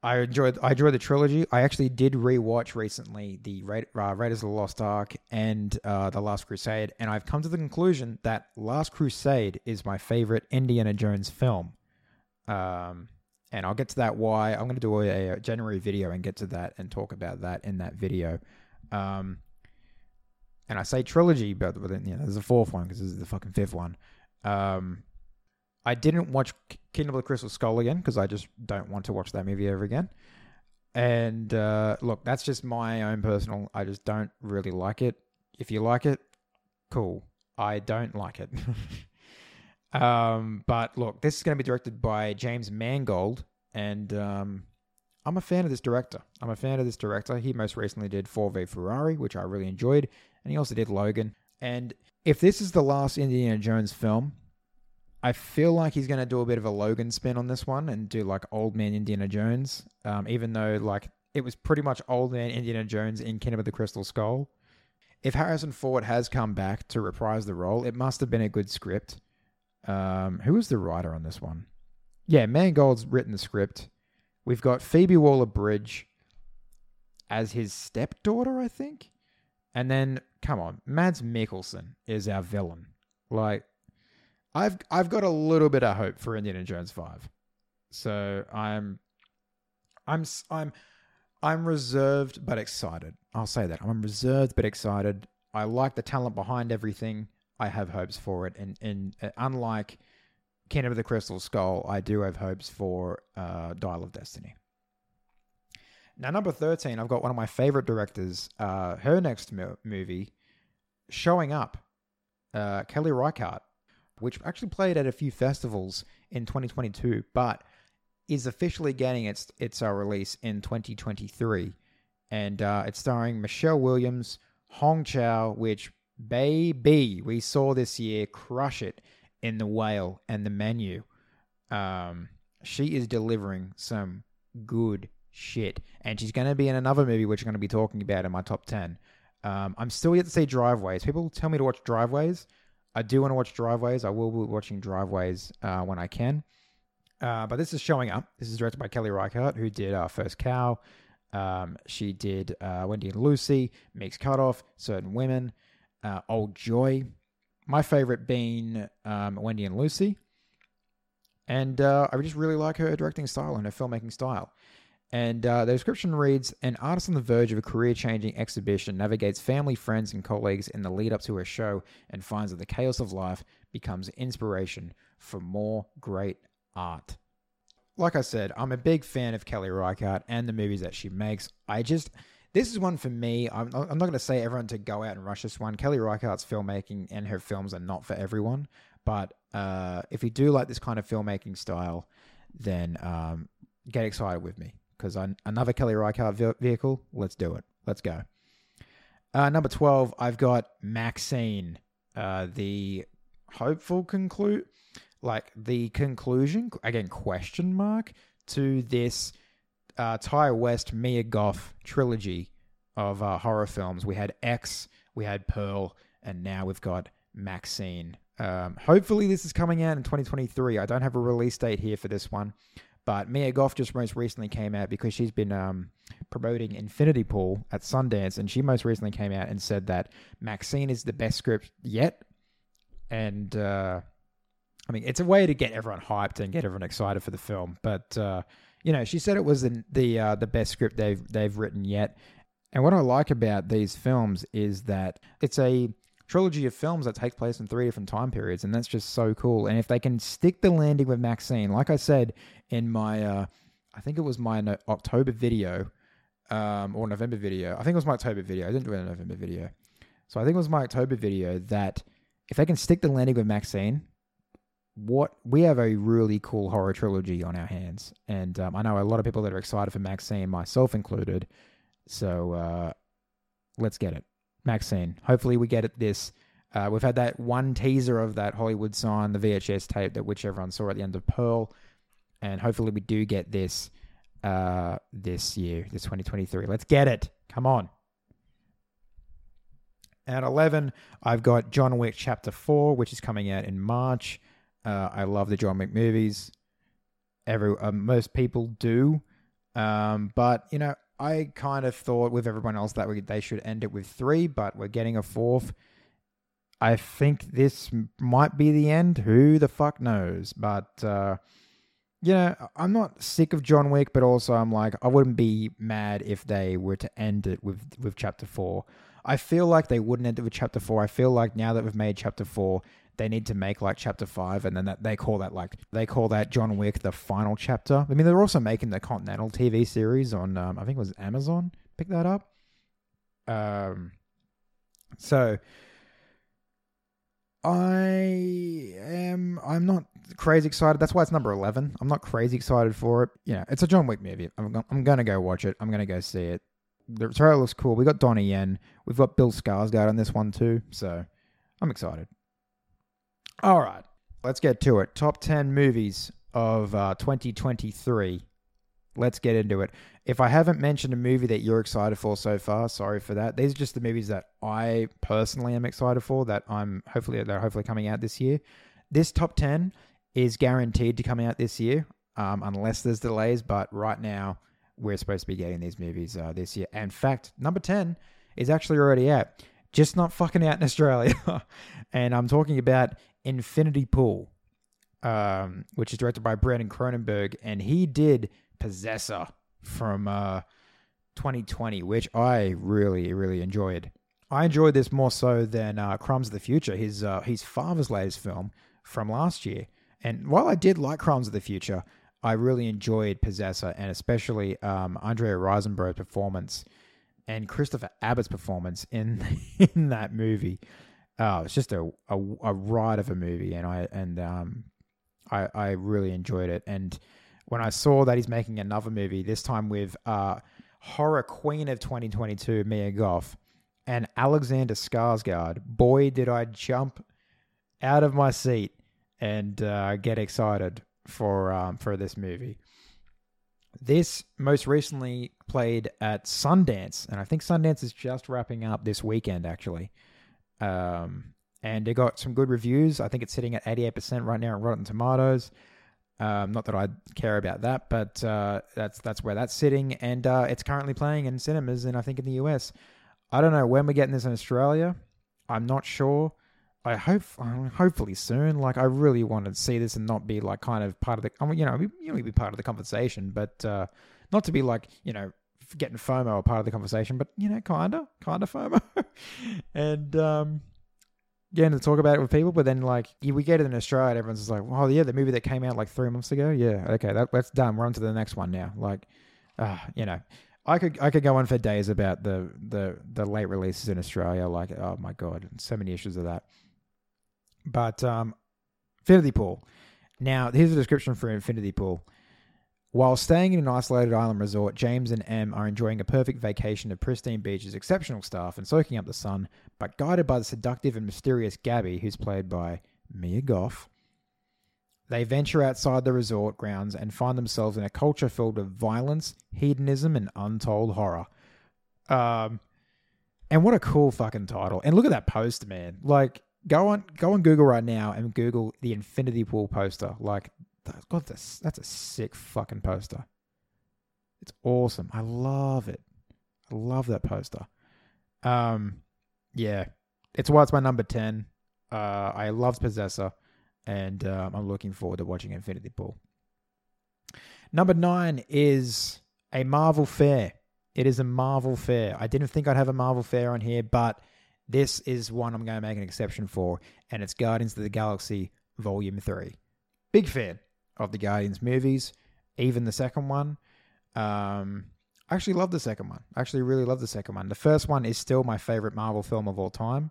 I enjoyed I enjoyed the trilogy. I actually did rewatch recently the uh, Raiders of the Lost Ark and uh, the Last Crusade, and I've come to the conclusion that Last Crusade is my favorite Indiana Jones film. Um, and I'll get to that why. I'm going to do a, a, January video and get to that and talk about that in that video. Um, and I say trilogy, but you know, there's a fourth one because this is the fucking fifth one. Um, I didn't watch Kingdom of the Crystal Skull again because I just don't want to watch that movie ever again. And uh, look, that's just my own personal. I just don't really like it. If you like it, cool. I don't like it. Um, but look, this is going to be directed by James Mangold, and um, I'm a fan of this director. I'm a fan of this director. He most recently did Ford v Ferrari, which I really enjoyed, and he also did Logan. And if this is the last Indiana Jones film, I feel like he's going to do a bit of a Logan spin on this one and do like old man Indiana Jones, um, even though like it was pretty much old man Indiana Jones in Kingdom of the Crystal Skull. If Harrison Ford has come back to reprise the role, it must have been a good script. Um, who was the writer on this one? Yeah, Mangold's written the script. We've got Phoebe Waller Bridge as his stepdaughter, I think. And then, come on, Mads Mikkelsen is our villain. Like, I've I've got a little bit of hope for Indiana Jones Five, so I'm I'm I'm I'm reserved but excited. I'll say that I'm reserved but excited. I like the talent behind everything. I have hopes for it. And, and uh, unlike Kingdom of the Crystal Skull, I do have hopes for uh, Dial of Destiny. Now, number 13, I've got one of my favorite directors, uh, her next mo- movie, showing up, uh, Kelly Reichardt, which actually played at a few festivals in 2022, but is officially getting its its uh, release in 2023. And uh, it's starring Michelle Williams, Hong Chau, which baby, we saw this year crush it in the whale and the menu. Um, she is delivering some good shit, and she's going to be in another movie which I'm going to be talking about in my top ten. Um, I'm still yet to see Driveways. People tell me to watch Driveways. I do want to watch Driveways. I will be watching Driveways uh, when I can. Uh, but this is showing up. This is directed by Kelly Reichardt, who did uh, First Cow. Um, she did uh, Wendy and Lucy, Meek's Cutoff, Certain Women uh, Old Joy, my favorite being um, Wendy and Lucy. And uh, I just really like her directing style and her filmmaking style. And uh, the description reads An artist on the verge of a career changing exhibition navigates family, friends, and colleagues in the lead up to her show and finds that the chaos of life becomes inspiration for more great art. Like I said, I'm a big fan of Kelly Reichardt and the movies that she makes. I just, this is one for me. I'm, I'm not going to say everyone to go out and rush this one. Kelly Reichardt's filmmaking and her films are not for everyone. But uh, if you do like this kind of filmmaking style, then um, get excited with me because another Kelly Reichardt vehicle. Let's do it. Let's go. Uh, number 12, I've got Maxine, uh, the hopeful conclude, like the conclusion, again, question mark to this uh, Ti West Mia Goth trilogy of uh, horror films. We had X, we had Pearl, and now we've got Maxine. Um, hopefully, this is coming out in 2023. I don't have a release date here for this one. But Mia Goth just most recently came out because she's been um, promoting Infinity Pool at Sundance, and she most recently came out and said that Maxine is the best script yet. And uh, I mean, it's a way to get everyone hyped and get everyone excited for the film. But uh, you know, she said it was the the, uh, the best script they've they've written yet. And what I like about these films is that it's a trilogy of films that take place in three different time periods, and that's just so cool. And if they can stick the landing with Maxine, like I said in my, uh, I think it was my no- October video, um, or November video. I think it was my October video. I didn't do it in a November video, so I think it was my October video that if they can stick the landing with Maxine, what we have a really cool horror trilogy on our hands, and um, I know a lot of people that are excited for Maxine, myself included. So uh, let's get it. Maxine. Hopefully, we get at this. Uh, we've had that one teaser of that Hollywood sign, the VHS tape that which everyone saw at the end of Pearl, and hopefully we do get this uh, this year, this 2023. Let's get it. Come on. At 11, I've got John Wick Chapter 4, which is coming out in March. Uh, I love the John Wick movies. Every uh, most people do, um, but you know I kind of thought with everyone else that we, they should end it with three, but we're getting a fourth. I think this might be the end. Who the fuck knows? But, uh, you know, I'm not sick of John Wick, but also I'm like, I wouldn't be mad if they were to end it with, with chapter four. I feel like they wouldn't end it with chapter four. I feel like now that we've made chapter four, they need to make like chapter five, and then that they call that like they call that John Wick the final chapter. I mean, they're also making the Continental TV series on um, I think it was Amazon. Pick that up. Um, so I am I'm not crazy excited. That's why it's number eleven. I'm not crazy excited for it. Yeah, it's a John Wick movie. I'm I'm gonna go watch it. I'm gonna go see it. The trailer looks cool. We got Donnie Yen. We've got Bill Skarsgård on this one too. So I'm excited. All right, let's get to it. Top 10 movies of uh, 2023. Let's get into it. If I haven't mentioned a movie that you're excited for so far, sorry for that. These are just the movies that I personally am excited for that I'm hopefully they're hopefully coming out this year. This top 10 is guaranteed to come out this year, um, unless there's delays. But right now, we're supposed to be getting these movies uh, this year. In fact, number 10 is actually already out, just not fucking out in Australia. and I'm talking about Infinity Pool, um, which is directed by Brandon Cronenberg, and he did Possessor from uh, 2020, which I really, really enjoyed. I enjoyed this more so than uh, Crimes of the Future, his uh, his father's latest film from last year. And while I did like Crimes of the Future, I really enjoyed Possessor, and especially um, Andrea Riseborough's performance and Christopher Abbott's performance in in that movie oh, it's just a, a, a ride of a movie, and I and um, I I really enjoyed it. And when I saw that he's making another movie, this time with uh, horror queen of 2022, Mia Goth, and Alexander Skarsgård, boy, did I jump out of my seat and uh, get excited for um, for this movie. This most recently played at Sundance, and I think Sundance is just wrapping up this weekend, actually. Um, and it got some good reviews. I think it's sitting at 88% right now on Rotten Tomatoes. Um, not that I care about that, but uh, that's that's where that's sitting, and uh, it's currently playing in cinemas, and I think in the US. I don't know when we're getting this in Australia. I'm not sure. I hope, uh, hopefully soon. Like, I really want to see this and not be like kind of part of the. You know, you know, be part of the conversation, but uh, not to be like you know getting FOMO a part of the conversation, but you know, kinda, kinda FOMO, and um, getting to talk about it with people. But then like we get it in Australia, and everyone's like, "Oh yeah, the movie that came out like three months ago, yeah, okay, that, that's done. We're on to the next one now." Like, uh, you know, I could I could go on for days about the the the late releases in Australia. Like, oh my god, so many issues of that. But um, Infinity Pool. Now, here's a description for Infinity Pool. While staying in an isolated island resort, James and Em are enjoying a perfect vacation of pristine beaches, exceptional staff, and soaking up the sun, but guided by the seductive and mysterious Gabby, who's played by Mia Goth. They venture outside the resort grounds and find themselves in a culture filled with violence, hedonism, and untold horror. Um, and what a cool fucking title! And look at that poster, man. Like, go on, go on Google right now and Google the Infinity Pool poster. Like, God, that's that's a sick fucking poster. It's awesome. I love it. I love that poster. Um, yeah, it's why it's my number ten. Uh, I loved Possessor, and um, I'm looking forward to watching Infinity Pool. Number nine is a Marvel Fare. It is a Marvel Fare. I didn't think I'd have a Marvel Fare on here, but this is one I'm going to make an exception for, and it's Guardians of the Galaxy Volume 3. Big fan of the Guardians movies, even the second one. Um, I actually love the second one. I actually really love the second one. The first one is still my favorite Marvel film of all time.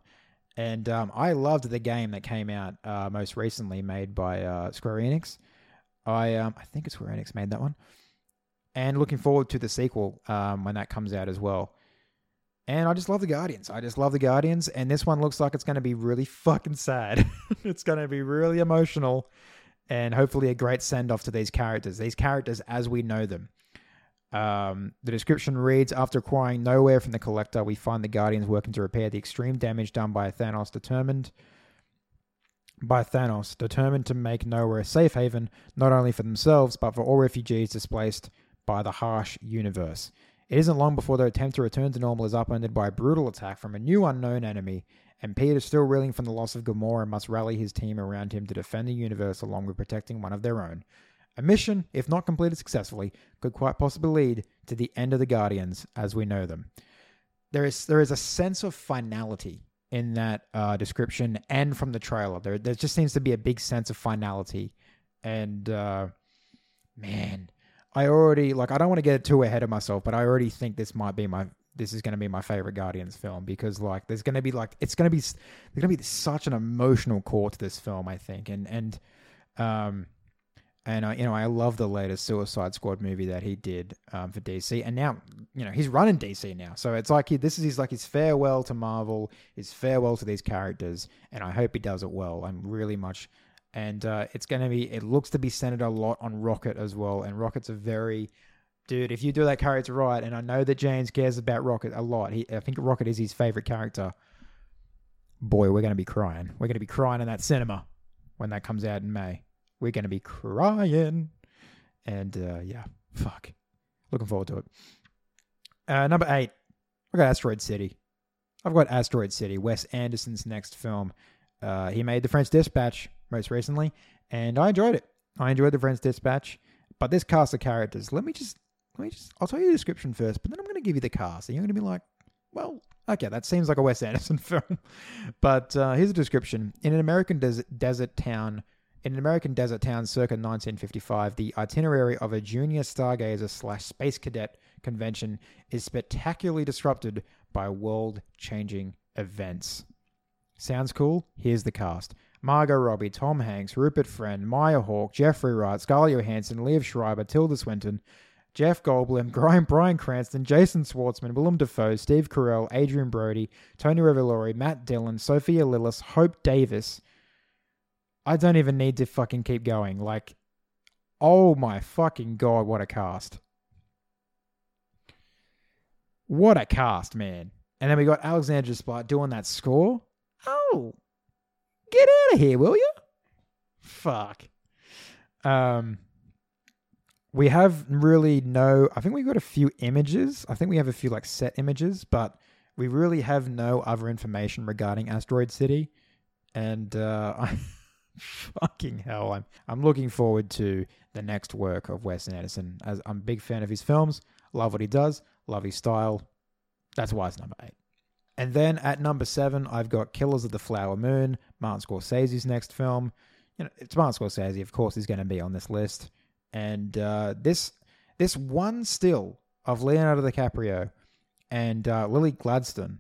And um, I loved the game that came out uh, most recently, made by uh, Square Enix. I um, I think it's Square Enix made that one, and looking forward to the sequel um, when that comes out as well. And I just love the Guardians. I just love the Guardians, and this one looks like it's going to be really fucking sad. it's going to be really emotional, and hopefully a great send off to these characters. These characters as we know them. Um, the description reads After acquiring Knowhere from the collector, we find the Guardians working to repair the extreme damage done by Thanos, determined by Thanos, determined to make Knowhere a safe haven, not only for themselves, but for all refugees displaced by the harsh universe. It isn't long before their attempt to return to normal is upended by a brutal attack from a new unknown enemy, and Peter, still reeling from the loss of Gamora, and must rally his team around him to defend the universe along with protecting one of their own. A mission, if not completed successfully, could quite possibly lead to the end of the Guardians as we know them. There is there is a sense of finality in that uh, description and from the trailer. There there just seems to be a big sense of finality, and uh, man, I already like I don't want to get too ahead of myself, but I already think this might be my this is going to be my favorite Guardians film because like there's going to be like it's going to be there's going to be such an emotional core to this film, I think, and and um and I, you know, I love the latest Suicide Squad movie that he did um, for DC, and now, you know, he's running DC now. So it's like he, this is his like his farewell to Marvel, his farewell to these characters, and I hope he does it well. I'm really much, and uh, it's going to be. It looks to be centered a lot on Rocket as well, and Rocket's a very dude. If you do that character right, and I know that James cares about Rocket a lot. He, I think Rocket is his favorite character. Boy, we're to be crying. We're to be crying in that cinema when that comes out in May. We're to be crying. And uh, yeah, fuck. Looking forward to it. Uh, number eight, I got Asteroid City. I've got Asteroid City, Wes Anderson's next film. Uh, he made The French Dispatch most recently, and I enjoyed it. I enjoyed The French Dispatch, but this cast of characters, let me just, let me just, I'll tell you the description first, but then I'm going to give you the cast, and you're going to be like, well, okay, that seems like a Wes Anderson film. but uh, here's a description: In an American desert, desert town in an American desert town circa 1955, the itinerary of a junior stargazer slash space cadet convention is spectacularly disrupted by world changing events. Sounds cool? Here's the cast. Margot Robbie, Tom Hanks, Rupert Friend, Maya Hawke, Jeffrey Wright, Scarlett Johansson, Liev Schreiber, Tilda Swinton, Jeff Goldblum, Brian, Bryan Cranston, Jason Schwartzman, Willem Dafoe, Steve Carell, Adrien Brody, Tony Revolori, Matt Dillon, Sophia Lillis, Hope Davis, I don't even need to fucking keep going. Like, oh my fucking god, what a cast. What a cast, man. And then we got Alexandre Desplat doing that score. Oh, get out of here, will you? Fuck. Um, we have really no. I think we got a few images. I think we have a few like set images, but we really have no other information regarding Asteroid City and uh, I fucking hell, I'm I'm looking forward to the next work of Wes Anderson. As I'm a big fan of his films, love what he does, love his style. That's why it's number eight. And then at number seven, I've got Killers of the Flower Moon, Martin Scorsese's next film. You know, it's Martin Scorsese, of course, he's going to be on this list. And uh, this this one still of Leonardo DiCaprio and uh, Lily Gladstone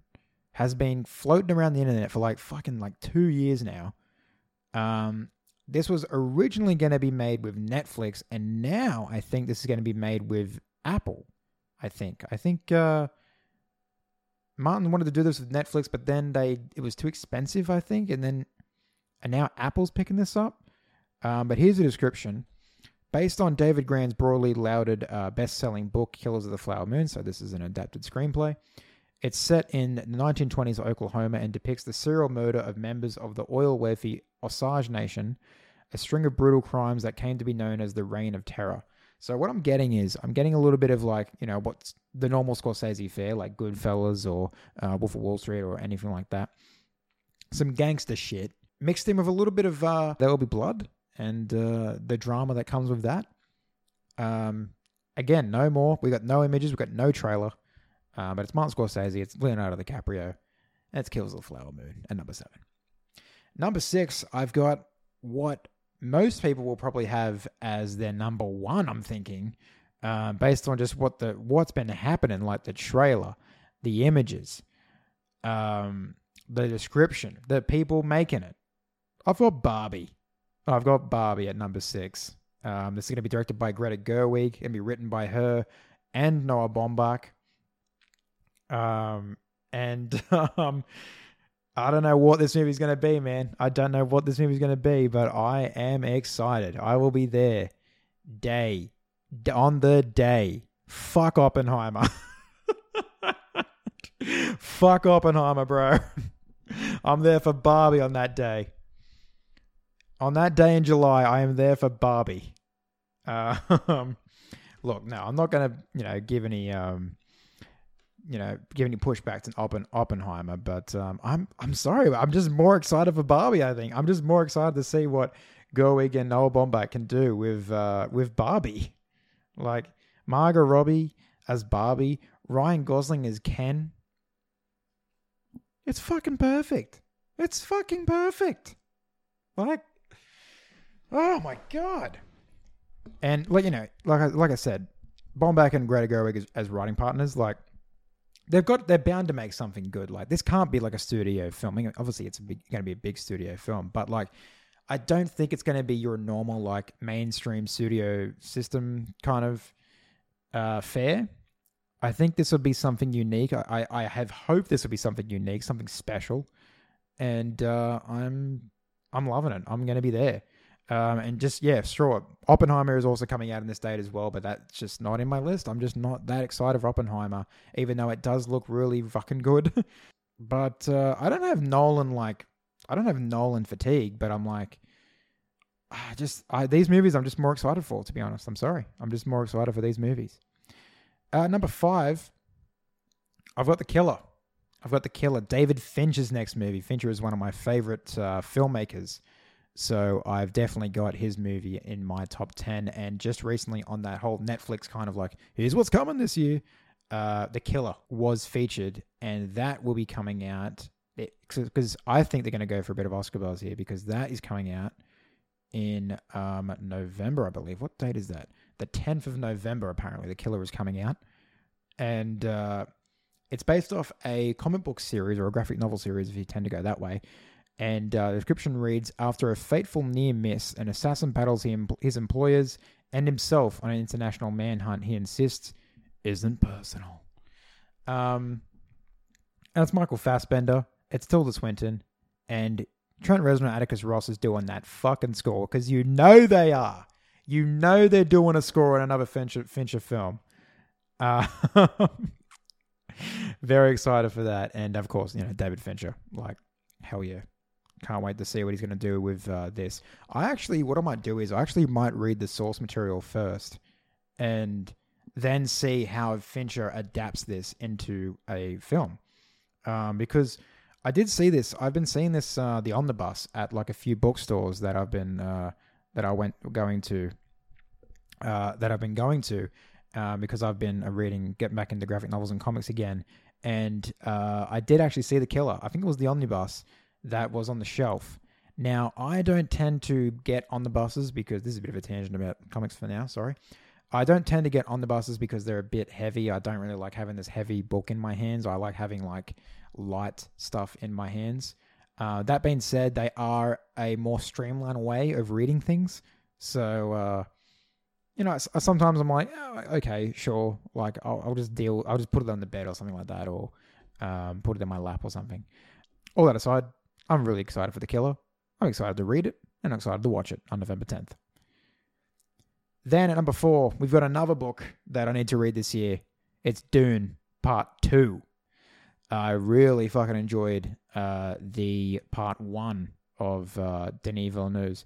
has been floating around the internet for like fucking like two years now. Um, this was originally going to be made with Netflix, and now I think this is going to be made with Apple. I think. I think uh, Martin wanted to do this with Netflix, but then they it was too expensive. I think, and then and now Apple's picking this up. Um, but here's the description. Based on David Grann's broadly lauded uh, best selling book, Killers of the Flower Moon, so this is an adapted screenplay. It's set in the 1920s Oklahoma and depicts the serial murder of members of the oil wealthy Osage Nation, a string of brutal crimes that came to be known as the Reign of Terror. So what I'm getting is I'm getting a little bit of like you know what's the normal Scorsese fare like Goodfellas or uh, Wolf of Wall Street or anything like that. Some gangster shit mixed in with a little bit of uh, There Will Be Blood and uh, the drama that comes with that. Um, again, no more. We got no images. We got no trailer. Uh, but it's Martin Scorsese. It's Leonardo DiCaprio. And it's Kills of the Flower Moon at number seven. Number six, I've got what most people will probably have as their number one. I'm thinking, uh, based on just what the what's been happening, like the trailer, the images, um, the description, the people making it. I've got Barbie. I've got Barbie at number six. Um, this is going to be directed by Greta Gerwig and be written by her and Noah Baumbach. Um, and um, I don't know what this movie's going to be, man. I don't know what this movie's going to be, but I am excited. I will be there day on the day. Fuck Oppenheimer. Fuck Oppenheimer, bro. I'm there for Barbie on that day. On that day in July, I am there for Barbie. Uh, look, no, I'm not going to, you know, give any um, you know, give any pushback to Oppen, Oppenheimer, but um, I'm I'm sorry, I'm just more excited for Barbie. I think I'm just more excited to see what Gerwig and Noah Baumbach can do with uh, with Barbie. Like Margot Robbie as Barbie, Ryan Gosling as Ken. It's fucking perfect. It's fucking perfect. Like, oh my god. And like you know, like I, like I said, Baumbach and Greta Gerwig as, as writing partners, like they've got they're bound to make something good. Like this can't be like a studio filming. Obviously, it's going to be a big studio film, but like I don't think it's going to be your normal like mainstream studio system kind of uh, fare. I think this will be something unique. I, I have hope this will be something unique, something special, and uh, I'm I'm loving it. I'm going to be there. Um, and just yeah, sure. Oppenheimer is also coming out in this date as well, but that's just not in my list. I'm just not that excited for Oppenheimer, even though it does look really fucking good. but uh, I don't have Nolan like I don't have Nolan fatigue, but I'm like, I just I, these movies I'm just more excited for. To be honest, I'm sorry, I'm just more excited for these movies. Uh, number five, I've got the Killer. I've got the Killer. David Fincher's next movie. Fincher is one of my favorite uh, filmmakers. So I've definitely got his movie in my top 10. And just recently on that whole Netflix kind of like, here's what's coming this year, uh, The Killer was featured. And that will be coming out because I think they're going to go for a bit of Oscar buzz here because that is coming out in um, November, I believe. What date is that? The 10th of November, apparently. The Killer is coming out. And uh, it's based off a comic book series or a graphic novel series, if you tend to go that way. And uh, the description reads After a fateful near miss, an assassin battles his employers and himself on an international manhunt he insists isn't personal. Um, and it's Michael Fassbender, it's Tilda Swinton, and Trent Reznor Atticus Ross is doing that fucking score because you know they are. You know they're doing a score on another Fincher, Fincher film. Uh, very excited for that. And of course, you know, David Fincher. Like, hell yeah. Can't wait to see what he's going to do with uh, this. I actually, what I might do is I actually might read the source material first and then see how Fincher adapts this into a film. Um, because I did see this. I've been seeing this uh, the omnibus at like a few bookstores that I've been uh, that I went going to uh, that I've been going to uh, because I've been uh, reading, getting back into graphic novels and comics again. And I did actually see the killer. I think it was the omnibus that was on the shelf. Now I don't tend to get on the buses because this is a bit of a tangent about comics for now. Sorry. I don't tend to get on the buses because they're a bit heavy. I don't really like having this heavy book in my hands. I like having like light stuff in my hands. Uh, that being said, they are a more streamlined way of reading things. So, uh, you know, sometimes I'm like, oh, okay, sure. Like, I'll, I'll, just deal, I'll just put it on the bed or something like that, or um, put it in my lap or something. All that aside, I'm really excited for The Killer. I'm excited to read it, and I'm excited to watch it on November 10th. Then at number four, we've got another book that I need to read this year. It's Dune Part 2. I really fucking enjoyed uh, the part one of uh, Denis Villeneuve's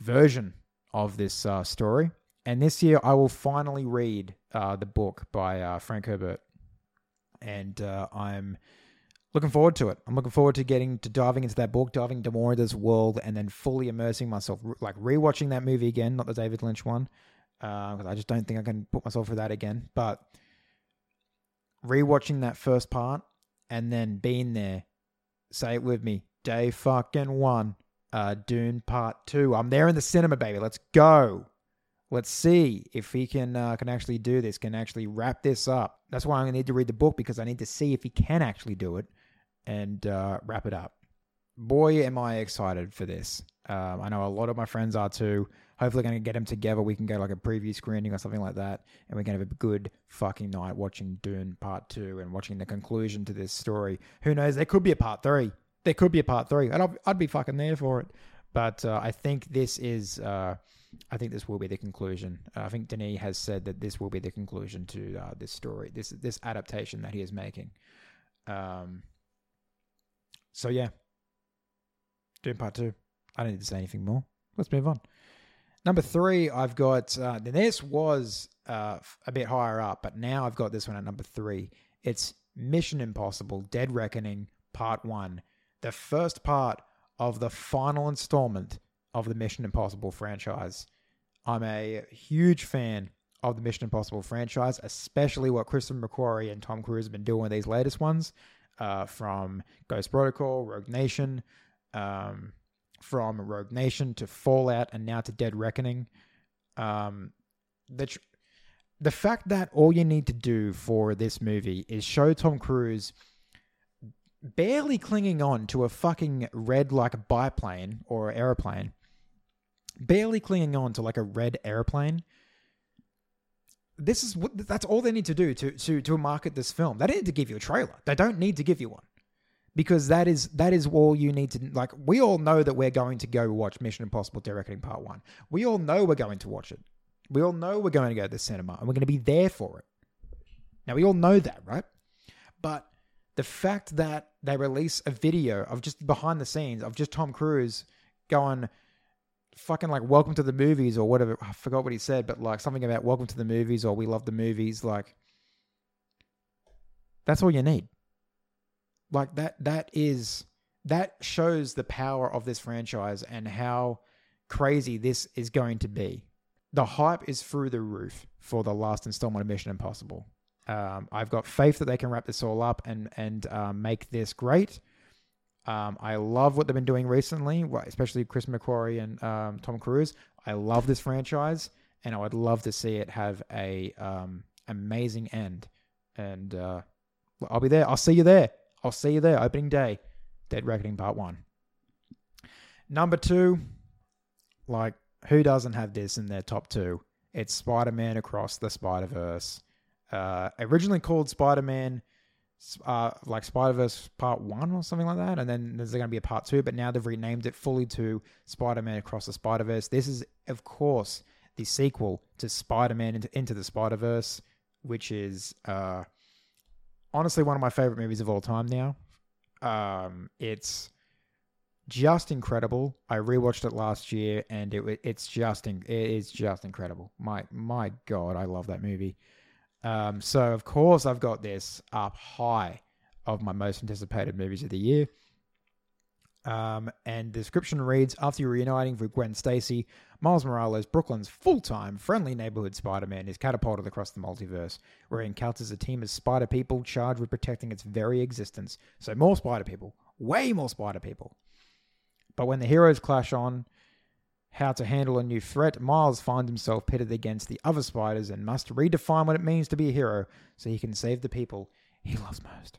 version of this uh, story. And this year, I will finally read uh, the book by uh, Frank Herbert. And uh, I'm looking forward to it. I'm looking forward to getting to diving into that book, diving into more of this world, and then fully immersing myself, like rewatching that movie again, not the David Lynch one, because I just don't think I can put myself through that again. But rewatching that first part and then being there. Say it with me. Day fucking one. Uh, Dune Part Two. I'm there in the cinema, baby. Let's go. Let's see if he can uh, can actually do this. Can actually wrap this up. That's why I'm gonna need to read the book because I need to see if he can actually do it and uh, wrap it up. Boy, am I excited for this. Um, I know a lot of my friends are too. Hopefully, going to get them together. We can go like a preview screening or something like that, and we can have a good fucking night watching Dune Part Two and watching the conclusion to this story. Who knows? There could be a Part Three. There could be a Part Three, and I'd, I'd be fucking there for it. But uh, I think this is. Uh, I think this will be the conclusion. Uh, I think Denis has said that this will be the conclusion to uh, this story, this this adaptation that he is making. Um. So yeah, Dune Part Two. I don't need to say anything more. Let's move on. Number three, I've got. Uh, this was uh, a bit higher up, but now I've got this one at number three. It's Mission Impossible: Dead Reckoning Part One, the first part of the final installment of the Mission Impossible franchise. I'm a huge fan of the Mission Impossible franchise, especially what Christopher McQuarrie and Tom Cruise have been doing with these latest ones, uh, from Ghost Protocol, Rogue Nation. Um, from Rogue Nation to Fallout and now to Dead Reckoning. Um, the tr- the fact that all you need to do for this movie is show Tom Cruise barely clinging on to a fucking red like biplane or aeroplane, barely clinging on to like a red airplane. This is what that's all they need to do to to to market this film. They don't need to give you a trailer. They don't need to give you one because that is that is all you need to like. We all know that we're going to go watch Mission Impossible: Dead Reckoning Part One. We all know we're going to watch it. We all know we're going to go to the cinema and we're going to be there for it. Now we all know that, right? But the fact that they release a video of just behind the scenes of just Tom Cruise going fucking like welcome to the movies or whatever I forgot what he said, but like something about welcome to the movies or we love the movies, like that's all you need. Like that that is that shows the power of this franchise and how crazy this is going to be. The hype is through the roof for the last installment of Mission Impossible. Um, I've got faith that they can wrap this all up and and um, make this great. Um, I love what they've been doing recently, especially Chris McQuarrie and um, Tom Cruise. I love this franchise, and I would love to see it have a um, amazing end. And uh, I'll be there. I'll see you there. I'll see you there, opening day. Dead Reckoning Part 1. Number two, like, who doesn't have this in their top two? It's Spider Man Across the Spider Verse. Uh, originally called Spider Man, uh, like Spider Verse Part 1 or something like that. And then there's going to be a Part 2, but now they've renamed it fully to Spider Man Across the Spider Verse. This is, of course, the sequel to Spider Man into, into the Spider Verse, which is. Uh, honestly one of my favorite movies of all time now. Um, it's just incredible. I rewatched it last year, and it it's just in, it is just incredible. My my god, I love that movie. Um, so of course I've got this up high of my most anticipated movies of the year. Um, and the description reads After reuniting with Gwen Stacy, Miles Morales, Brooklyn's full time, friendly neighborhood Spider Man, is catapulted across the multiverse, where he encounters a team of spider people charged with protecting its very existence. So, more spider people, way more spider people. But when the heroes clash on how to handle a new threat, Miles finds himself pitted against the other spiders and must redefine what it means to be a hero so he can save the people he loves most.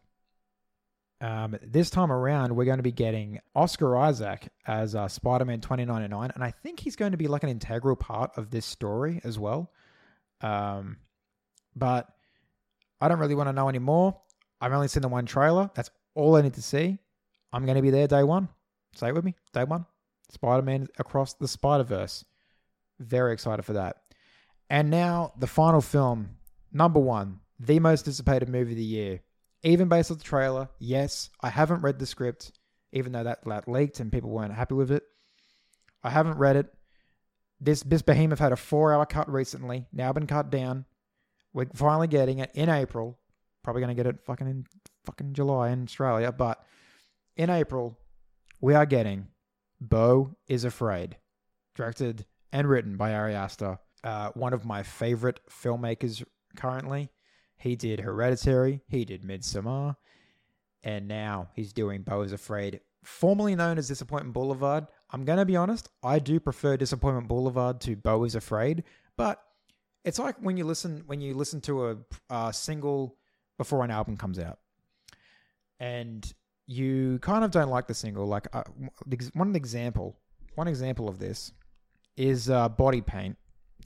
Um, this time around, we're going to be getting Oscar Isaac as uh, Spider Man 2099, and I think he's going to be like an integral part of this story as well. Um, but I don't really want to know anymore. I've only seen the one trailer. That's all I need to see. I'm going to be there day one. Say it with me. Day one. Spider Man across the Spider Verse. Very excited for that. And now, the final film, number one, the most anticipated movie of the year even based on the trailer, yes, I haven't read the script, even though that, that leaked and people weren't happy with it. I haven't read it. This this behemoth had a four hour cut recently, now been cut down. We're finally getting it in April. Probably gonna get it fucking in fucking July in Australia, but in April, we are getting Beau is Afraid, directed and written by Ari Aster, uh, one of my favorite filmmakers currently. He did Hereditary, he did Midsommar, and now he's doing Beau is Afraid, formerly known as Disappointment Boulevard. I'm going to be honest, I do prefer Disappointment Boulevard to Beau is Afraid, but it's like when you listen when you listen to a, a single before an album comes out. And you kind of don't like the single. Like uh, one example, one example of this is uh, Body Paint.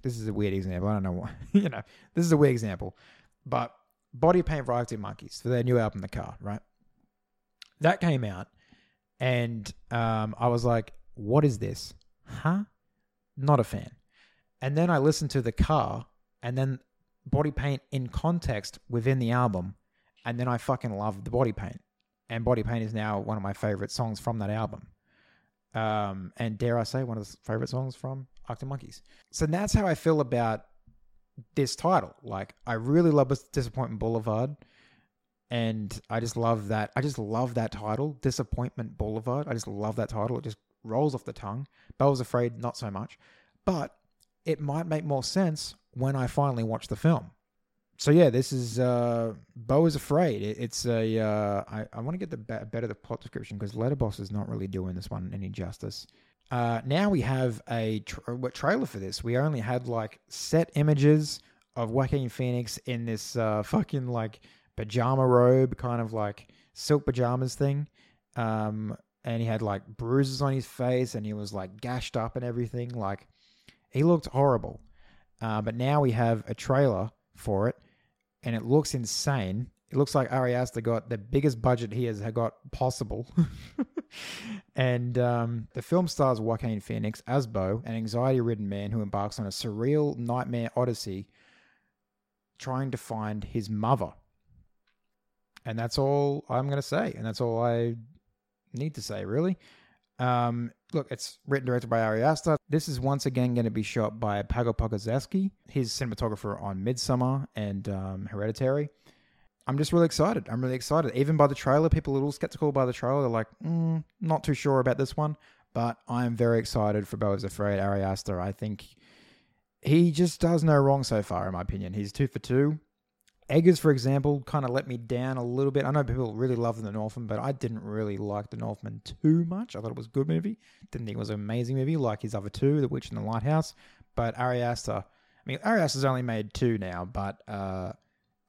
This is a weird example. I don't know why. you know, this is a weird example. But Body Paint for Arctic Monkeys for their new album, The Car, right? That came out, and um, I was like, "What is this? Huh? Not a fan." And then I listened to The Car, and then Body Paint in context within the album, and then I fucking loved the Body Paint. And Body Paint is now one of my favorite songs from that album. Um, and dare I say, one of the favorite songs from Arctic Monkeys. So that's how I feel about this title. Like I really love Disappointment Boulevard, and I just love that. I just love that title, Disappointment Boulevard. I just love that title. It just rolls off the tongue. Beau's Afraid, not so much, but it might make more sense when I finally watch the film. So yeah, this is uh, Beau is Afraid. It, it's a. Uh, I, I want to get the be- better the plot description because Letterboxd is not really doing this one any justice. Uh, now we have a tra- trailer for this. We only had like set images of Joaquin Phoenix in this uh, fucking like pajama robe, kind of like silk pajamas thing. Um, and he had like bruises on his face and he was like gashed up and everything. Like he looked horrible. Uh, but now we have a trailer for it and it looks insane. It looks like Ari Aster got the biggest budget he has got possible. and um, the film stars Joaquin Phoenix as Beau, an anxiety ridden man who embarks on a surreal nightmare odyssey trying to find his mother. And that's all I'm going to say. And that's all I need to say, really. Um, look, it's written directed by Ari Aster. This is once again going to be shot by Pago Pogorzelski, his cinematographer on Midsommar and um, Hereditary. I'm just really excited. I'm really excited. Even by the trailer, people are a little skeptical by the trailer. They're like, mm, not too sure about this one. But I'm very excited for Beau is Afraid, Ari Aster. I think he just does no wrong so far, in my opinion. He's two for two. Eggers, for example, kind of let me down a little bit. I know people really love The Northman, but I didn't really like The Northman too much. I thought it was a good movie. Didn't think it was an amazing movie like his other two, The Witch and the Lighthouse. But Ari Aster, I mean, Ari Aster's only made two now, but uh,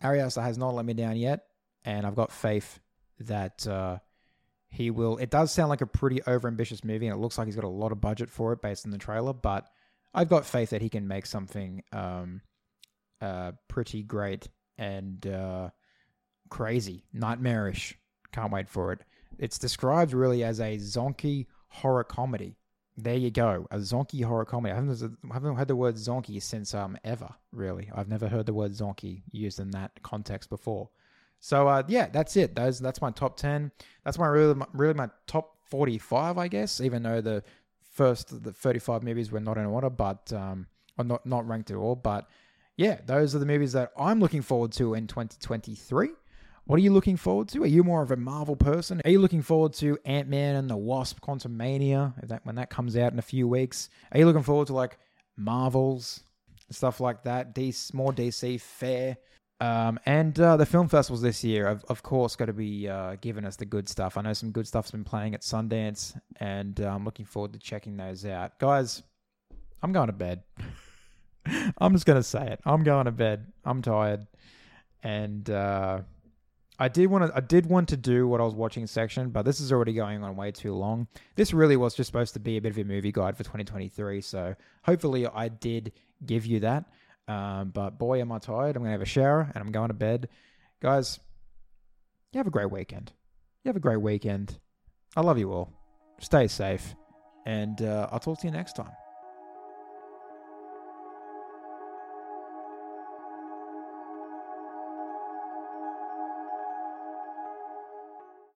Ari Aster has not let me down yet, and I've got faith that uh, he will. It does sound like a pretty overambitious movie, and it looks like he's got a lot of budget for it based on the trailer. But I've got faith that he can make something um, uh, pretty great and uh, crazy, nightmarish. Can't wait for it. It's described really as a zonky horror comedy there you go, a zonky horror comedy. I haven't, I haven't heard the word zonky since um ever. Really, I've never heard the word zonky used in that context before. So uh, yeah, that's it. Those that's my top ten. That's my really really my top forty five, I guess. Even though the first the thirty five movies were not in order, but um, or not not ranked at all. But yeah, those are the movies that I'm looking forward to in 2023. What are you looking forward to? Are you more of a Marvel person? Are you looking forward to Ant Man and the Wasp Quantumania that, when that comes out in a few weeks? Are you looking forward to like Marvels, stuff like that? DC, more DC fare. Um, and uh, the film festivals this year, of, of course, got to be uh, giving us the good stuff. I know some good stuff's been playing at Sundance, and uh, I'm looking forward to checking those out. Guys, I'm going to bed. I'm just going to say it. I'm going to bed. I'm tired. And uh, I did want to I did want to do what I was watching section, but this is already going on way too long. This really was just supposed to be a bit of a movie guide for 2023, so hopefully I did give you that. Um, but boy, am I tired. I'm gonna have a shower and I'm going to bed, guys. You have a great weekend. You have a great weekend. I love you all. Stay safe, and uh, I'll talk to you next time.